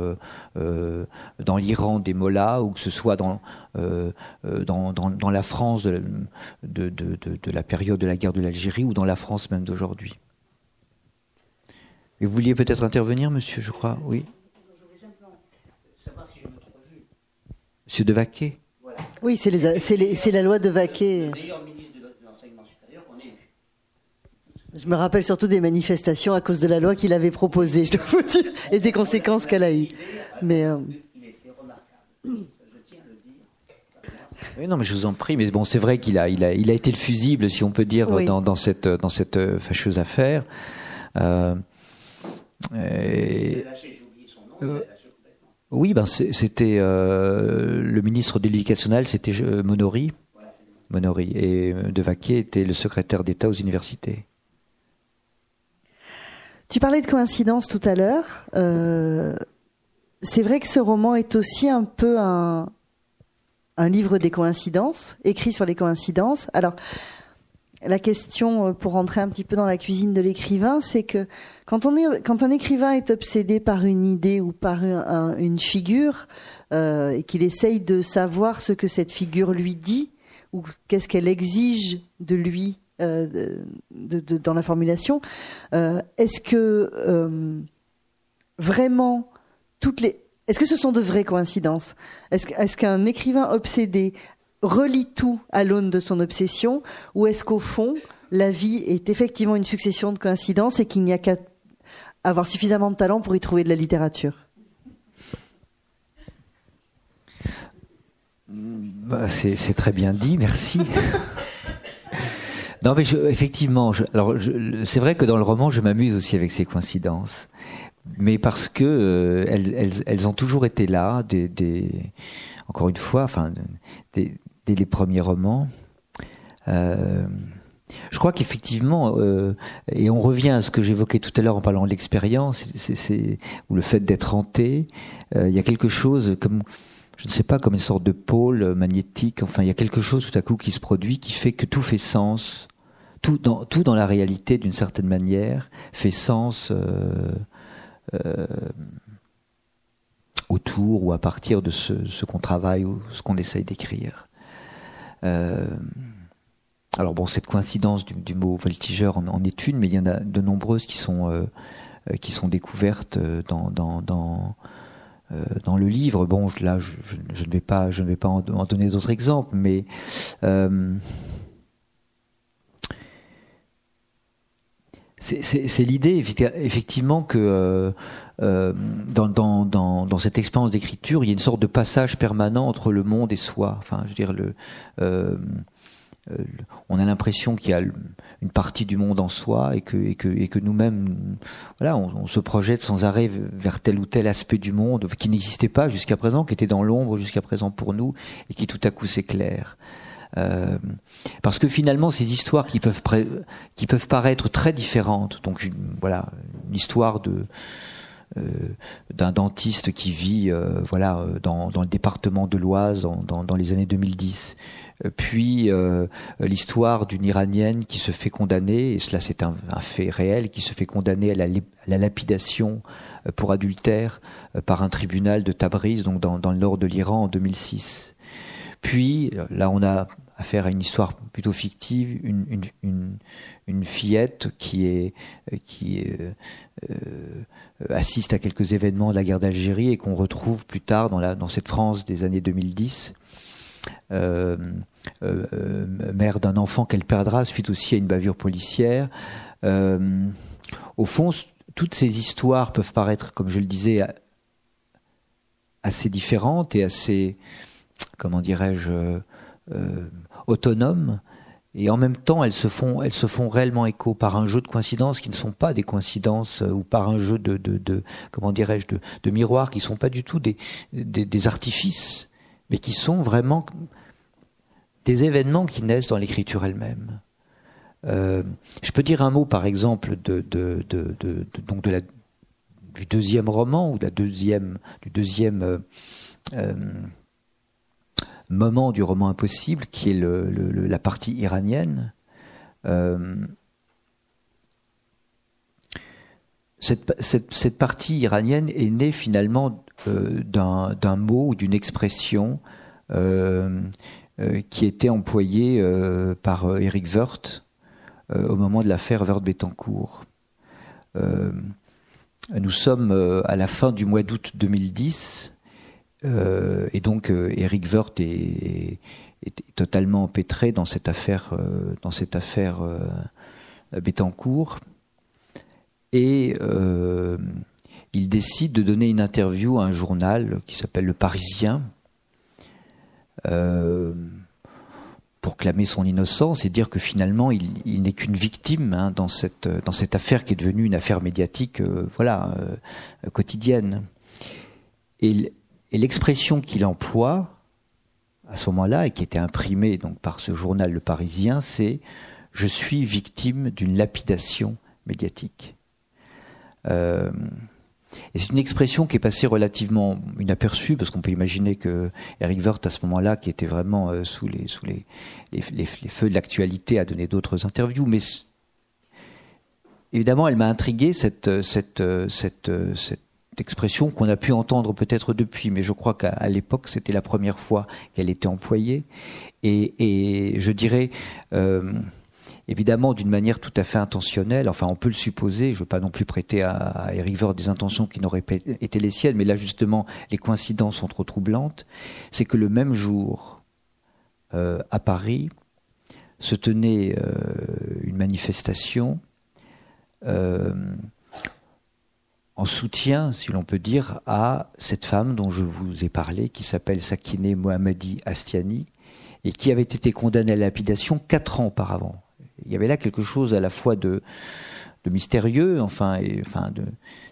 dans l'Iran des mollahs ou que ce soit dans, euh, euh, dans, dans, dans, la France de, de, de, de, la période de la guerre de l'Algérie ou dans la France même d'aujourd'hui. Et vous vouliez peut-être intervenir, monsieur, je crois, oui Monsieur De Vaquet Oui, c'est la loi de Vaquet. Je me rappelle surtout des manifestations à cause de la loi qu'il avait proposée, je dois vous dire, et des conséquences qu'elle a eues. Mais euh, Oui, non, mais je vous en prie. Mais bon, c'est vrai qu'il a, il a, il a été le fusible, si on peut dire, dans, dans, cette, dans cette euh, fâcheuse affaire. Euh, et, euh, oui, ben c'était euh, le ministre de l'Éducation nationale, c'était Monori. Monori. Et De Vaquet était le secrétaire d'État aux universités. Tu parlais de coïncidence tout à l'heure. c'est vrai que ce roman est aussi un peu un, un livre des coïncidences, écrit sur les coïncidences. Alors, la question, euh, pour rentrer un petit peu dans la cuisine de l'écrivain, c'est que quand, on est, quand un écrivain est obsédé par une idée ou par une figure, euh, et qu'il essaye de savoir ce que cette figure lui dit, ou qu'est-ce qu'elle exige de lui euh, dans la formulation, est-ce que vraiment toutes les est-ce que ce sont de vraies coïncidences? Est-ce qu'un écrivain obsédé relie tout à l'aune de son obsession, ou est-ce qu'au fond, la vie est effectivement une succession de coïncidences et qu'il n'y a qu'à avoir suffisamment de talent pour y trouver de la littérature? Bah, C'est très bien dit, merci. non, mais effectivement, alors c'est vrai que dans le roman, je m'amuse aussi avec ces coïncidences, mais parce que euh, elles, ont toujours été là, des, encore une fois, enfin, dès les premiers romans. Euh, je crois qu'effectivement, euh, et on revient à ce que j'évoquais tout à l'heure en parlant de l'expérience, ou le fait d'être hanté, il y a quelque chose comme, je ne sais pas, comme une sorte de pôle magnétique, enfin il y a quelque chose tout à coup qui se produit qui fait que tout fait sens, tout dans, tout dans la réalité d'une certaine manière fait sens autour ou à partir de ce, qu'on travaille ou ce qu'on essaye d'écrire. Euh, alors bon, cette coïncidence du, mot voltigeur en, est une, mais il y en a de nombreuses qui sont euh, euh, qui sont découvertes euh, dans dans dans, le livre. Bon, là, je, ne vais pas je ne vais pas en, donner d'autres exemples, mais c'est l'idée effectivement que dans, dans, dans, cette expérience d'écriture, il y a une sorte de passage permanent entre le monde et soi. Enfin, je veux dire le euh, on a l'impression qu'il y a une partie du monde en soi et que nous-mêmes, voilà, on, se projette sans arrêt vers tel ou tel aspect du monde qui n'existait pas jusqu'à présent, qui était dans l'ombre jusqu'à présent pour nous et qui tout à coup s'éclaire. Euh, parce que finalement, ces histoires qui peuvent, qui peuvent paraître très différentes, donc une, voilà, une histoire de euh, d'un dentiste qui vit euh, voilà dans, dans, le département de l'Oise dans, dans, dans, les années 2010 puis euh, l'histoire d'une Iranienne qui se fait condamner, et cela c'est un, fait réel, qui se fait condamner à la, lapidation euh, pour adultère euh, par un tribunal de Tabriz, donc dans, le nord de l'Iran en 2006. Puis là on a affaire à une histoire plutôt fictive, une, fillette qui est qui assiste à quelques événements de la guerre d'Algérie et qu'on retrouve plus tard dans, la, dans cette France des années 2010 euh, euh, euh, mère d'un enfant qu'elle perdra suite aussi à une bavure policière. au fond, toutes ces histoires peuvent paraître, comme je le disais, assez différentes et assez, comment dirais-je, autonomes. Et en même temps, elles se font, elles réellement écho par un jeu de coïncidences qui ne sont pas des coïncidences ou par un jeu de, comment dirais-je, de, de miroirs qui ne sont pas du tout des, artifices, mais qui sont vraiment des événements qui naissent dans l'écriture elle-même. Euh, je peux dire un mot, par exemple, du deuxième roman ou du deuxième euh, euh, moment du roman impossible, qui est la partie iranienne. Cette, cette, partie iranienne est née finalement d'un mot ou d'une expression euh, qui était employé euh, par Eric euh, Wirth au moment de l'affaire Wirth-Bettencourt. nous sommes à la fin du mois d'août 2010 et donc Eric Wirth est, totalement empêtré dans cette affaire, dans cette affaire Bettencourt. Et il décide de donner une interview à un journal qui s'appelle Le Parisien, euh, pour clamer son innocence et dire que finalement il, n'est qu'une victime hein, dans cette dans cette affaire qui est devenue une affaire médiatique euh, voilà euh, quotidienne l'expression qu'il emploie à ce moment-là et qui était imprimée donc par ce journal Le Parisien c'est je suis victime d'une lapidation médiatique et c'est une expression qui est passée relativement inaperçue, parce qu'on peut imaginer que Eric Wirth, à ce moment-là, qui était vraiment euh, sous, les, feux de l'actualité, a donné d'autres interviews. Mais évidemment, elle m'a intrigué, cette, cette expression qu'on a pu entendre peut-être depuis, mais je crois qu'à l'époque, c'était la première fois qu'elle était employée. Et, je dirais... Euh, évidemment d'une manière tout à fait intentionnelle, enfin on peut le supposer, je ne veux pas non plus prêter à, Vord des intentions qui n'auraient pas été les siennes, mais là justement les coïncidences sont trop troublantes, c'est que le même jour, à Paris, se tenait une manifestation en soutien, si l'on peut dire, à cette femme dont je vous ai parlé, qui s'appelle Sakine Mohammadi Astiani, et qui avait été condamnée à la lapidation quatre ans auparavant. Il y avait là quelque chose à la fois de, mystérieux, enfin, et, enfin,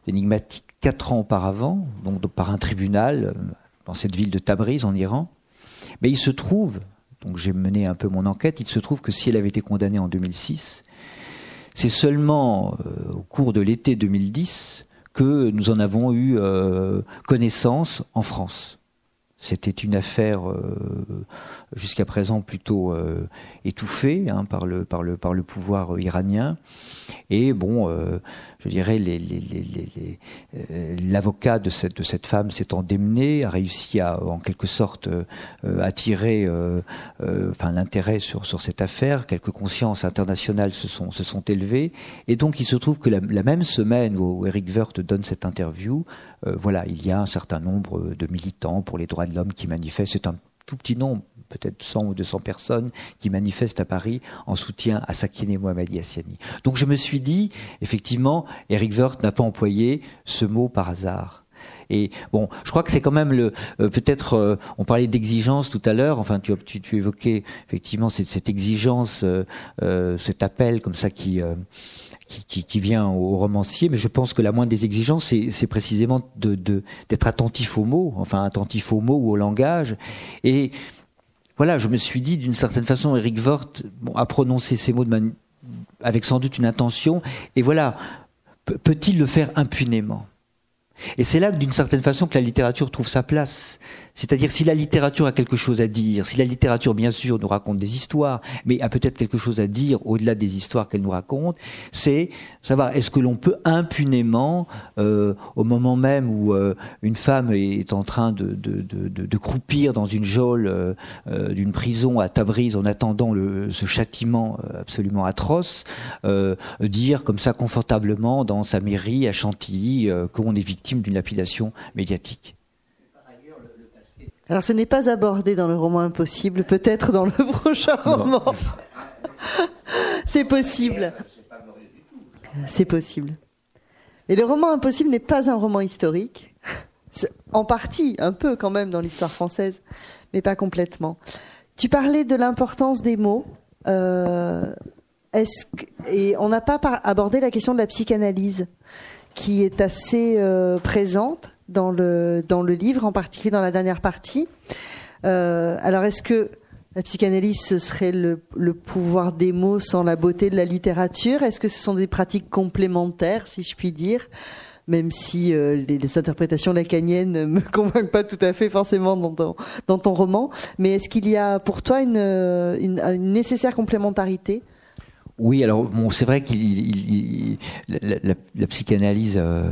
d'énigmatique. Quatre ans auparavant, donc par un tribunal euh, dans cette ville de Tabriz en Iran. Mais il se trouve, donc j'ai mené un peu mon enquête, il se trouve que si elle avait été condamnée en 2006, c'est seulement euh, au cours de l'été 2010 que nous en avons eu euh, connaissance en France. C'était une affaire euh, jusqu'à présent plutôt euh, étouffée hein, par, le, par, le, pouvoir iranien. Et bon, je dirais, l'avocat de cette, femme s'étant démené, a réussi à, en quelque sorte, attirer enfin, l'intérêt sur, cette affaire. Quelques consciences internationales se sont, élevées. Et donc, il se trouve que la, même semaine où Eric Wirth donne cette interview, euh, voilà, il y a un certain nombre de militants pour les droits de l'homme qui manifestent. C'est un tout petit nombre, peut-être 100 ou 200 personnes qui manifestent à Paris en soutien à Sakine Mohammadi Assiani. Donc je me suis dit, effectivement, Eric Wirth n'a pas employé ce mot par hasard. Et bon, je crois que c'est quand même le euh, peut-être euh, on parlait d'exigence tout à l'heure. Enfin, tu, tu, tu, évoquais effectivement cette, cette exigence, cet appel comme ça qui qui, vient au romancier, mais je pense que la moindre des exigences, c'est précisément d'être attentif aux mots, enfin attentif aux mots ou au langage. Et voilà, je me suis dit d'une certaine façon, Eric Vort a prononcé ces mots avec sans doute une intention, et voilà, peut-il le faire impunément? Et c'est là, d'une certaine façon, que la littérature trouve sa place. C'est-à-dire si la littérature a quelque chose à dire, si la littérature bien sûr nous raconte des histoires, mais a peut-être quelque chose à dire au-delà des histoires qu'elle nous raconte, c'est savoir est-ce que l'on peut impunément, euh, au moment même où euh, une femme est en train de, de, de, de croupir dans une geôle euh, d'une prison à Tabriz en attendant le, ce châtiment absolument atroce, dire comme ça confortablement dans sa mairie à Chantilly qu'on est victime d'une lapidation médiatique. Alors ce n'est pas abordé dans le roman Impossible, peut-être dans le prochain roman. C'est possible. C'est possible. Et le roman Impossible n'est pas un roman historique. En partie, un peu quand même dans l'histoire française, mais pas complètement. Tu parlais de l'importance des mots. Euh, et on n'a pas abordé la question de la psychanalyse, qui est assez euh, présente dans le, dans le livre, en particulier dans la dernière partie. Euh, alors, est-ce que la psychanalyse, ce serait le, pouvoir des mots sans la beauté de la littérature? Est-ce que ce sont des pratiques complémentaires, si je puis dire? Même si euh, les, interprétations lacaniennes ne me convainquent pas tout à fait forcément dans ton, dans ton roman, mais est-ce qu'il y a pour toi une, une, une nécessaire complémentarité? Oui, alors bon, c'est vrai qu'il la, psychanalyse... Euh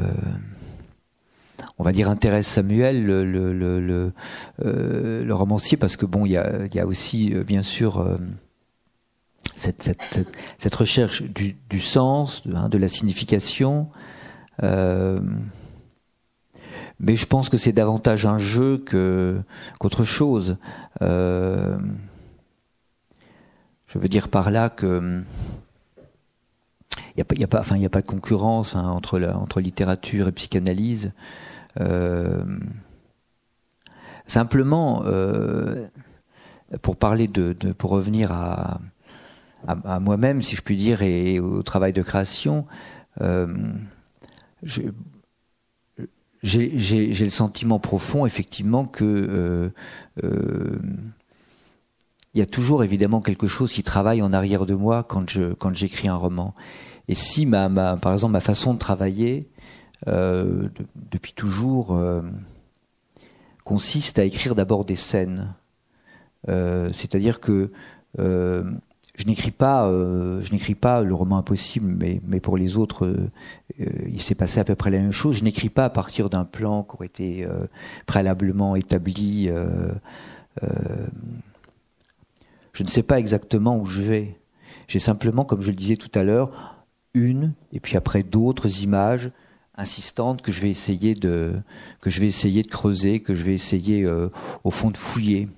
on va dire intéresse Samuel, euh, le, romancier, parce que bon, il y a, aussi euh, bien sûr euh, cette, recherche du, sens, de, hein, de, la signification. mais je pense que c'est davantage un jeu qu'autre chose. je veux dire par là que il n'y a, pas, enfin, a pas de concurrence hein, entre littérature et psychanalyse. Euh, simplement, euh, pour parler de, pour revenir à, à, moi-même, si je puis dire, et, au travail de création, euh, j'ai le sentiment profond, effectivement, que il y a toujours évidemment quelque chose qui travaille en arrière de moi quand quand j'écris un roman. Et si ma, ma, par exemple ma façon de travailler euh, depuis toujours, euh, consiste à écrire d'abord des scènes. Euh, c'est-à-dire que je n'écris pas, pas le roman impossible, mais, mais pour les autres, il s'est passé à peu près la même chose. Je n'écris pas à partir d'un plan qui aurait été préalablement établi. je ne sais pas exactement où je vais. J'ai simplement, comme je le disais tout à l'heure, une et puis après d'autres images insistante que je vais essayer de creuser, que je vais essayer euh, au fond de fouiller.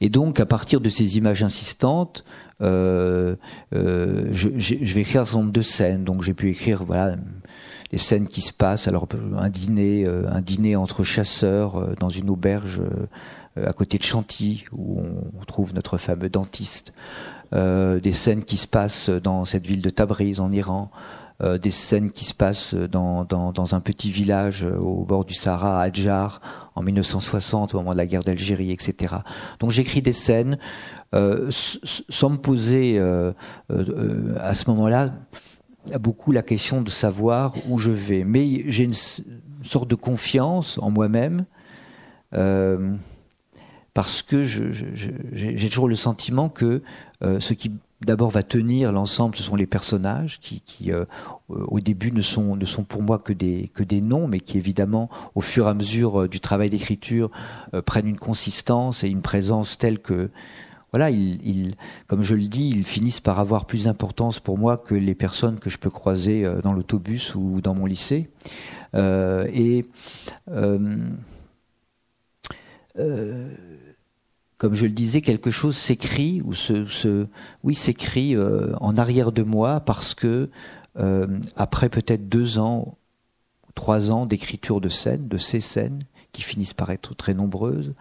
Et donc, à partir de ces images insistantes, euh, euh, je, vais écrire un certain nombre de scènes. Donc, j'ai pu écrire, voilà, les scènes qui se passent. Alors, un dîner, un dîner entre chasseurs dans une auberge à côté de Chantilly, où on trouve notre fameux dentiste. des scènes qui se passent dans cette ville de Tabriz, en Iran. Euh, des scènes qui se passent dans, dans, un petit village euh, au bord du Sahara, à Adjar, en 1960, au moment de la guerre d'Algérie, etc. Donc j'écris des scènes euh, sans me poser à ce moment-là beaucoup la question de savoir où je vais. Mais j'ai une, sorte de confiance en moi-même parce que j'ai toujours le sentiment que ce qui d'abord va tenir l'ensemble, ce sont les personnages qui, euh, au début ne sont, pour moi que des, que des noms, mais qui évidemment, au fur et à mesure euh, du travail d'écriture, euh, prennent une consistance et une présence telle que, voilà, ils, comme je le dis, ils finissent par avoir plus d'importance pour moi que les personnes que je peux croiser dans l'autobus ou dans mon lycée. et comme je le disais, quelque chose s'écrit ou se, s'écrit euh, en arrière de moi parce que euh, après peut-être deux ans, trois ans d'écriture de scènes, de ces scènes qui finissent par être très nombreuses,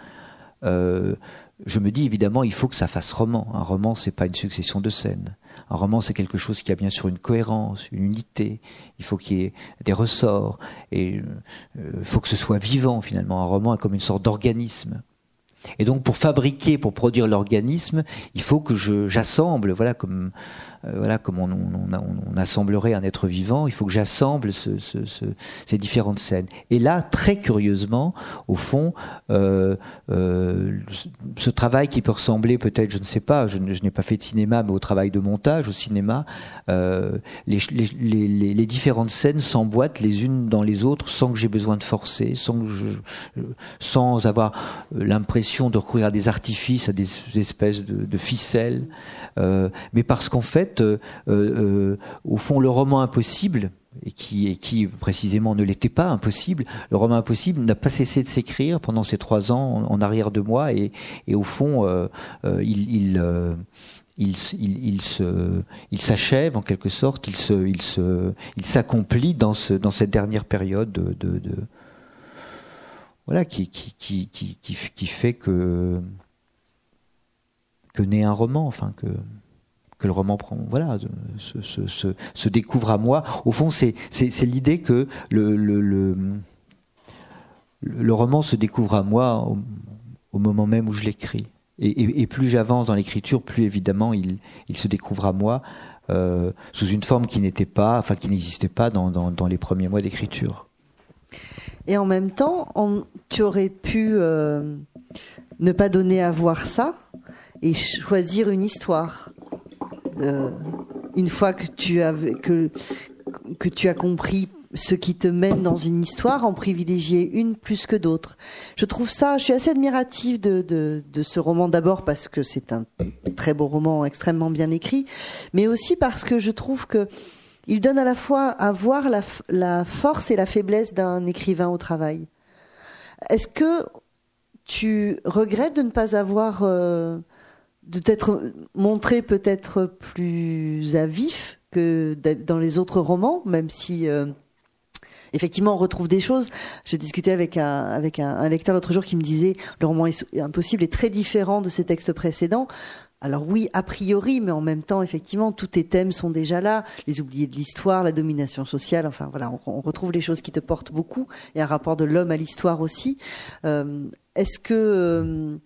euh, je me dis évidemment il faut que ça fasse roman. Un roman c'est pas une succession de scènes. Un roman c'est quelque chose qui a bien sûr une cohérence, une unité. Il faut qu'il y ait des ressorts et il faut que ce soit vivant finalement. Un roman est comme une sorte d'organisme. Et donc pour fabriquer, pour produire l'organisme, il faut que j'assemble, voilà comme voilà, comme on, on, assemblerait un être vivant, il faut que j'assemble ce, ce, ce, ces différentes scènes. Et là, très curieusement, au fond, euh, euh, ce travail qui peut ressembler peut-être, je ne sais pas, je, n'ai pas fait de cinéma, mais au travail de montage au cinéma, euh, les, les, les, les, différentes scènes s'emboîtent les unes dans les autres sans que j'ai besoin de forcer, sans, que je, sans avoir l'impression de recourir à des artifices, à des espèces de, de ficelles, euh, mais parce qu'en fait, euh, euh, au fond, le roman impossible, et qui, précisément ne l'était pas impossible, le roman impossible n'a pas cessé de s'écrire pendant ces trois ans en, arrière de moi, et, au fond, euh, il, se, il s'achève en quelque sorte, il se, il se, il s'accomplit dans ce, dans cette dernière période de, voilà, qui, fait que, que naît un roman, enfin que que le roman prend, voilà, se, se, se, découvre à moi. Au fond, c'est l'idée que le, le, le, le, roman se découvre à moi au, moment même où je l'écris. Et, et, plus j'avance dans l'écriture, plus évidemment il, il, se découvre à moi euh, sous une forme qui n'était pas, enfin qui n'existait pas dans, dans, les premiers mois d'écriture. Et en même temps, tu aurais pu euh, ne pas donner à voir ça et choisir une histoire. Euh, une fois que tu as que que tu as compris ce qui te mène dans une histoire, en privilégier une plus que d'autres. Je trouve ça, je suis assez admirative de, de, ce roman d'abord parce que c'est un très beau roman extrêmement bien écrit, mais aussi parce que je trouve que il donne à la fois à voir la, la force et la faiblesse d'un écrivain au travail. Est-ce que tu regrettes de ne pas avoir euh, de t'être montré peut-être plus à vif que dans les autres romans, même si euh, effectivement on retrouve des choses. J'ai discuté avec un avec un, lecteur l'autre jour qui me disait le roman impossible est très différent de ses textes précédents. Alors oui, a priori, mais en même temps, effectivement, tous tes thèmes sont déjà là. Les oubliés de l'histoire, la domination sociale, enfin voilà, on, retrouve les choses qui te portent beaucoup. et un rapport de l'homme à l'histoire aussi. Euh, est-ce que euh,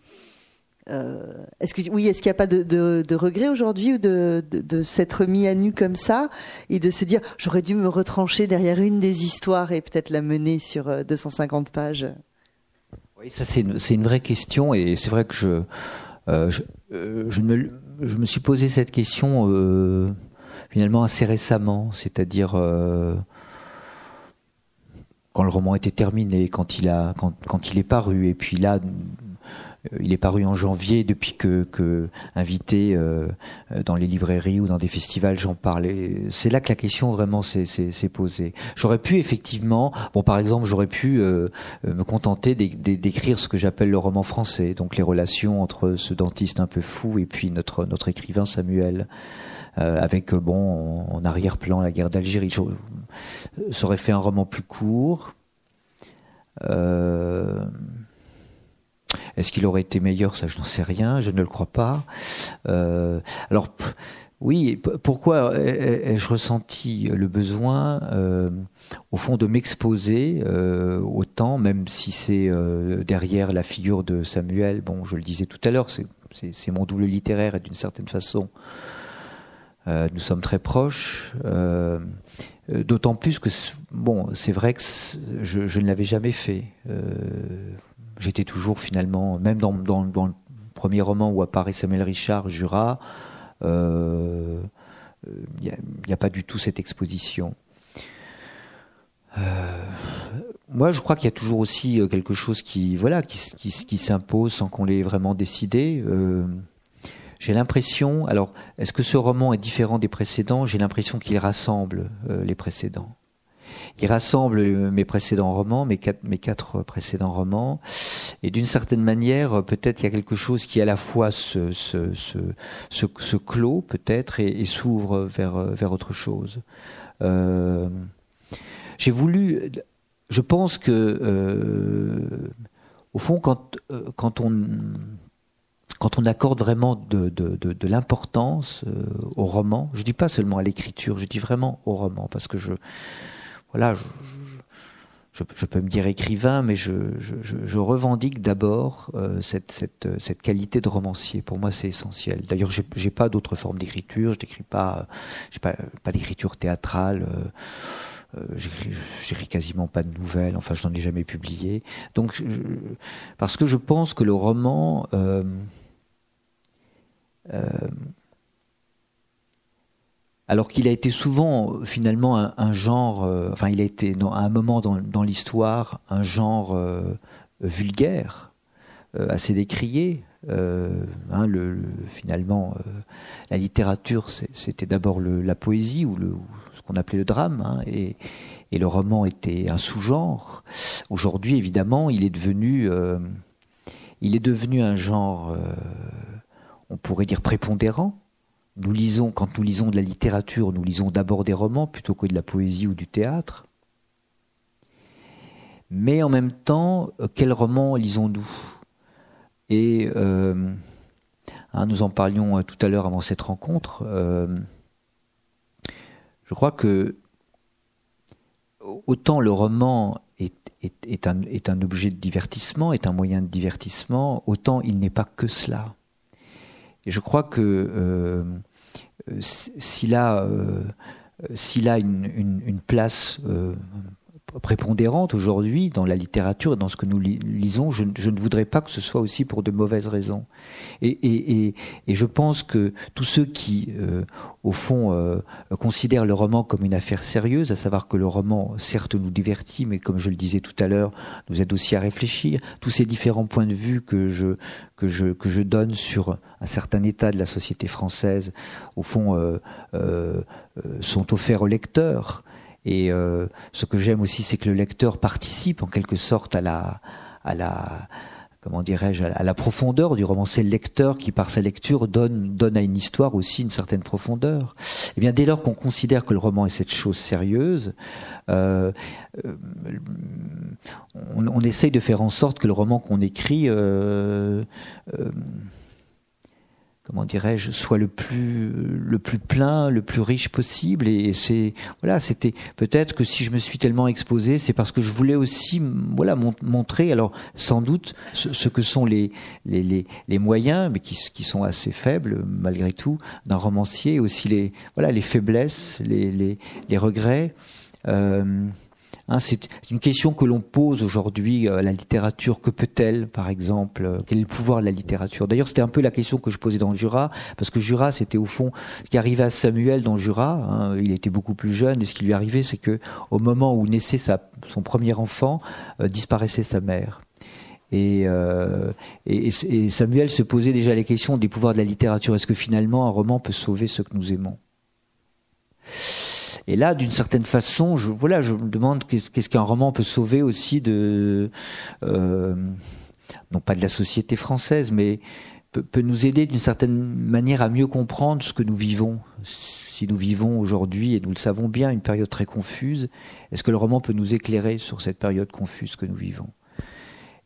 est-ce que oui, est-ce qu'il n'y a pas de, regret aujourd'hui ou de, s'être mis à nu comme ça et de se dire j'aurais dû me retrancher derrière une des histoires et peut-être la mener sur 250 euh, pages? Oui, ça c'est une, vraie question et c'est vrai que je, euh, me, suis posé cette question euh, finalement assez récemment, c'est-à-dire quand le roman était terminé, quand il a quand il est paru et puis là il est paru en janvier. Depuis que, que invité euh, dans les librairies ou dans des festivals, j'en parlais. C'est là que la question vraiment s'est posée. J'aurais pu effectivement, bon, par exemple, j'aurais pu euh, me contenter d'écrire ce que j'appelle le roman français, donc les relations entre ce dentiste un peu fou et puis notre notre écrivain Samuel. Euh, avec bon en, arrière-plan la guerre d'Algérie. Ça aurait fait un roman plus court. Euh, est-ce qu'il aurait été meilleur? Ça, je n'en sais rien. Je ne le crois pas. Euh, alors. Oui, pourquoi ai-je ressenti le besoin, au fond, de m'exposer autant, même si c'est derrière la figure de Samuel? Bon, je le disais tout à l'heure, c'est mon double littéraire et d'une certaine façon, euh, nous sommes très proches. Euh, d'autant plus que, bon, c'est vrai que je, ne l'avais jamais fait. Euh, j'étais toujours finalement, même dans, le premier roman où apparaît Samuel Richard, Jura, il n'y a, pas du tout cette exposition. moi, je crois qu'il y a toujours aussi quelque chose qui, voilà, qui, s'impose sans qu'on l'ait vraiment décidé. J'ai l'impression, alors, est-ce que ce roman est différent des précédents? J'ai l'impression qu'il rassemble euh, les précédents. Il rassemble euh, mes précédents romans, mes quatre, mes quatre précédents romans, et d'une certaine manière, peut-être il y a quelque chose qui à la fois se, se, se, se, clôt, peut-être, et, s'ouvre vers, vers autre chose. Euh, J'ai voulu, je pense que, euh, au fond, quand, quand on quand on accorde vraiment de, de, de, de l'importance euh, au roman, je dis pas seulement à l'écriture, je dis vraiment au roman, parce que je, voilà, je, peux me dire écrivain, mais je, revendique d'abord euh, cette, cette, qualité de romancier. Pour moi, c'est essentiel. D'ailleurs, j'ai pas d'autres formes d'écriture. Je n'écris pas, j'ai pas, d'écriture théâtrale. Euh, j'écris quasiment pas de nouvelles, enfin je n'en ai jamais publié. Donc, parce que je pense que le roman, euh, euh, alors qu'il a été souvent finalement un, genre, euh, enfin il a été à un moment dans, l'histoire un genre euh, vulgaire, assez décrié. Hein, le, finalement, la littérature, c'était d'abord la poésie ou, ce qu'on appelait le drame, hein, et, et, le roman était un sous-genre. Aujourd'hui, évidemment, il est devenu, il est devenu un genre on pourrait dire prépondérant. Nous lisons, quand nous lisons de la littérature, nous lisons d'abord des romans plutôt que de la poésie ou du théâtre. Mais en même temps, euh, quel roman lisons-nous? Et euh, hein, nous en parlions euh, tout à l'heure avant cette rencontre. je crois que autant le roman est, un, objet de divertissement, est un moyen de divertissement, autant il n'est pas que cela. Je crois que s'il a, euh, s'il a une, une, une place euh, prépondérante aujourd'hui dans la littérature et dans ce que nous lisons, je, ne voudrais pas que ce soit aussi pour de mauvaises raisons. Et, je pense que tous ceux qui, euh, au fond, euh, considèrent le roman comme une affaire sérieuse, à savoir que le roman, certes, nous divertit, mais comme je le disais tout à l'heure, nous aide aussi à réfléchir, tous ces différents points de vue que je, donne sur un certain état de la société française, au fond, euh, sont offerts aux lecteurs. Et euh, ce que j'aime aussi, c'est que le lecteur participe en quelque sorte à la, à la, comment dirais-je, à la profondeur du roman. C'est le lecteur qui, par sa lecture, donne, donne à une histoire aussi une certaine profondeur. Eh bien, dès lors qu'on considère que le roman est cette chose sérieuse, euh, euh on, on, essaye de faire en sorte que le roman qu'on écrit euh, euh comment dirais-je, soit le plus le plus plein, le plus riche possible. Et c'est voilà, c'était peut-être que si je me suis tellement exposé, c'est parce que je voulais aussi voilà montrer, alors sans doute ce, que sont les, les les, moyens, mais qui, qui sont assez faibles malgré tout, d'un romancier, aussi les voilà les faiblesses, les les, les regrets. Euh, Hein, c'est une question que l'on pose aujourd'hui euh, à la littérature. Que peut-elle, par exemple euh, Quel est le pouvoir de la littérature? D'ailleurs, c'était un peu la question que je posais dans Jura, parce que Jura, c'était au fond ce qui arrivait à Samuel dans Jura. Hein, il était beaucoup plus jeune, et ce qui lui arrivait, c'est que au moment où naissait sa, son premier enfant, euh, disparaissait sa mère. Et, et, Samuel se posait déjà les questions des pouvoirs de la littérature. Est-ce que finalement un roman peut sauver ce que nous aimons? Et là, d'une certaine façon, je, voilà, je me demande qu'est-ce qu'un roman peut sauver aussi de, non pas de la société française, mais peut, nous aider d'une certaine manière à mieux comprendre ce que nous vivons. Si nous vivons aujourd'hui, et nous le savons bien, une période très confuse, est-ce que le roman peut nous éclairer sur cette période confuse que nous vivons?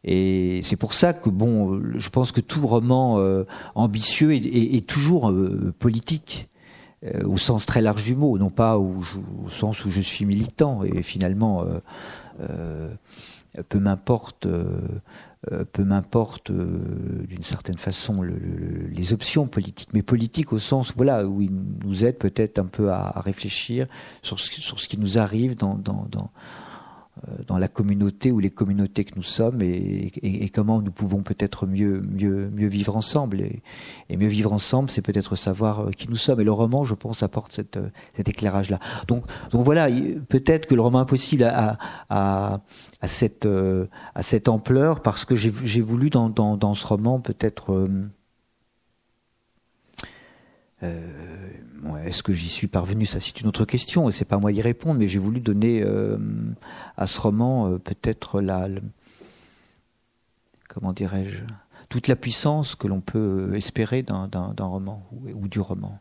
Et c'est pour ça que bon, je pense que tout roman euh, ambitieux est, toujours euh, politique euh, au sens très large du mot, non pas au, sens où je suis militant. Et finalement, peu m'importe euh, peu m'importe euh, d'une certaine façon les options politiques, mais politiques au sens voilà où il nous aide peut-être un peu à, réfléchir sur ce, sur ce qui nous arrive dans, dans, dans euh, dans la communauté ou les communautés que nous sommes et, et, comment nous pouvons peut-être mieux, mieux, mieux vivre ensemble. Et, et mieux vivre ensemble, c'est peut-être savoir euh, qui nous sommes. Et le roman, je pense, apporte cette, euh, cet éclairage-là. Donc, donc voilà, peut-être que le roman impossible a, a, a, cette, a cette ampleur parce que j'ai voulu dans, dans, dans ce roman peut-être... Euh, est-ce que j'y suis parvenu? Ça, c'est une autre question, et c'est pas moi d'y répondre. Mais j'ai voulu donner euh, à ce roman euh, peut-être la, comment dirais-je, toute la puissance que l'on peut espérer d'un roman ou, du roman.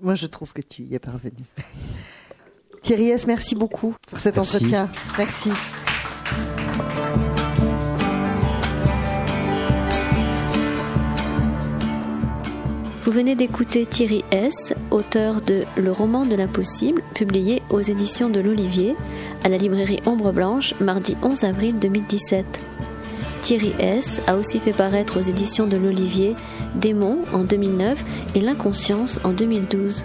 Moi, je trouve que tu y es parvenu. Thierry S, merci beaucoup pour cet entretien. Merci. Vous venez d'écouter Thierry S., auteur de Le roman de l'impossible, publié aux éditions de l'Olivier, à la librairie Ombre Blanche, mardi 11 avril 2017. Thierry S. a aussi fait paraître aux éditions de l'Olivier Démon en 2009 et L'inconscience en 2012.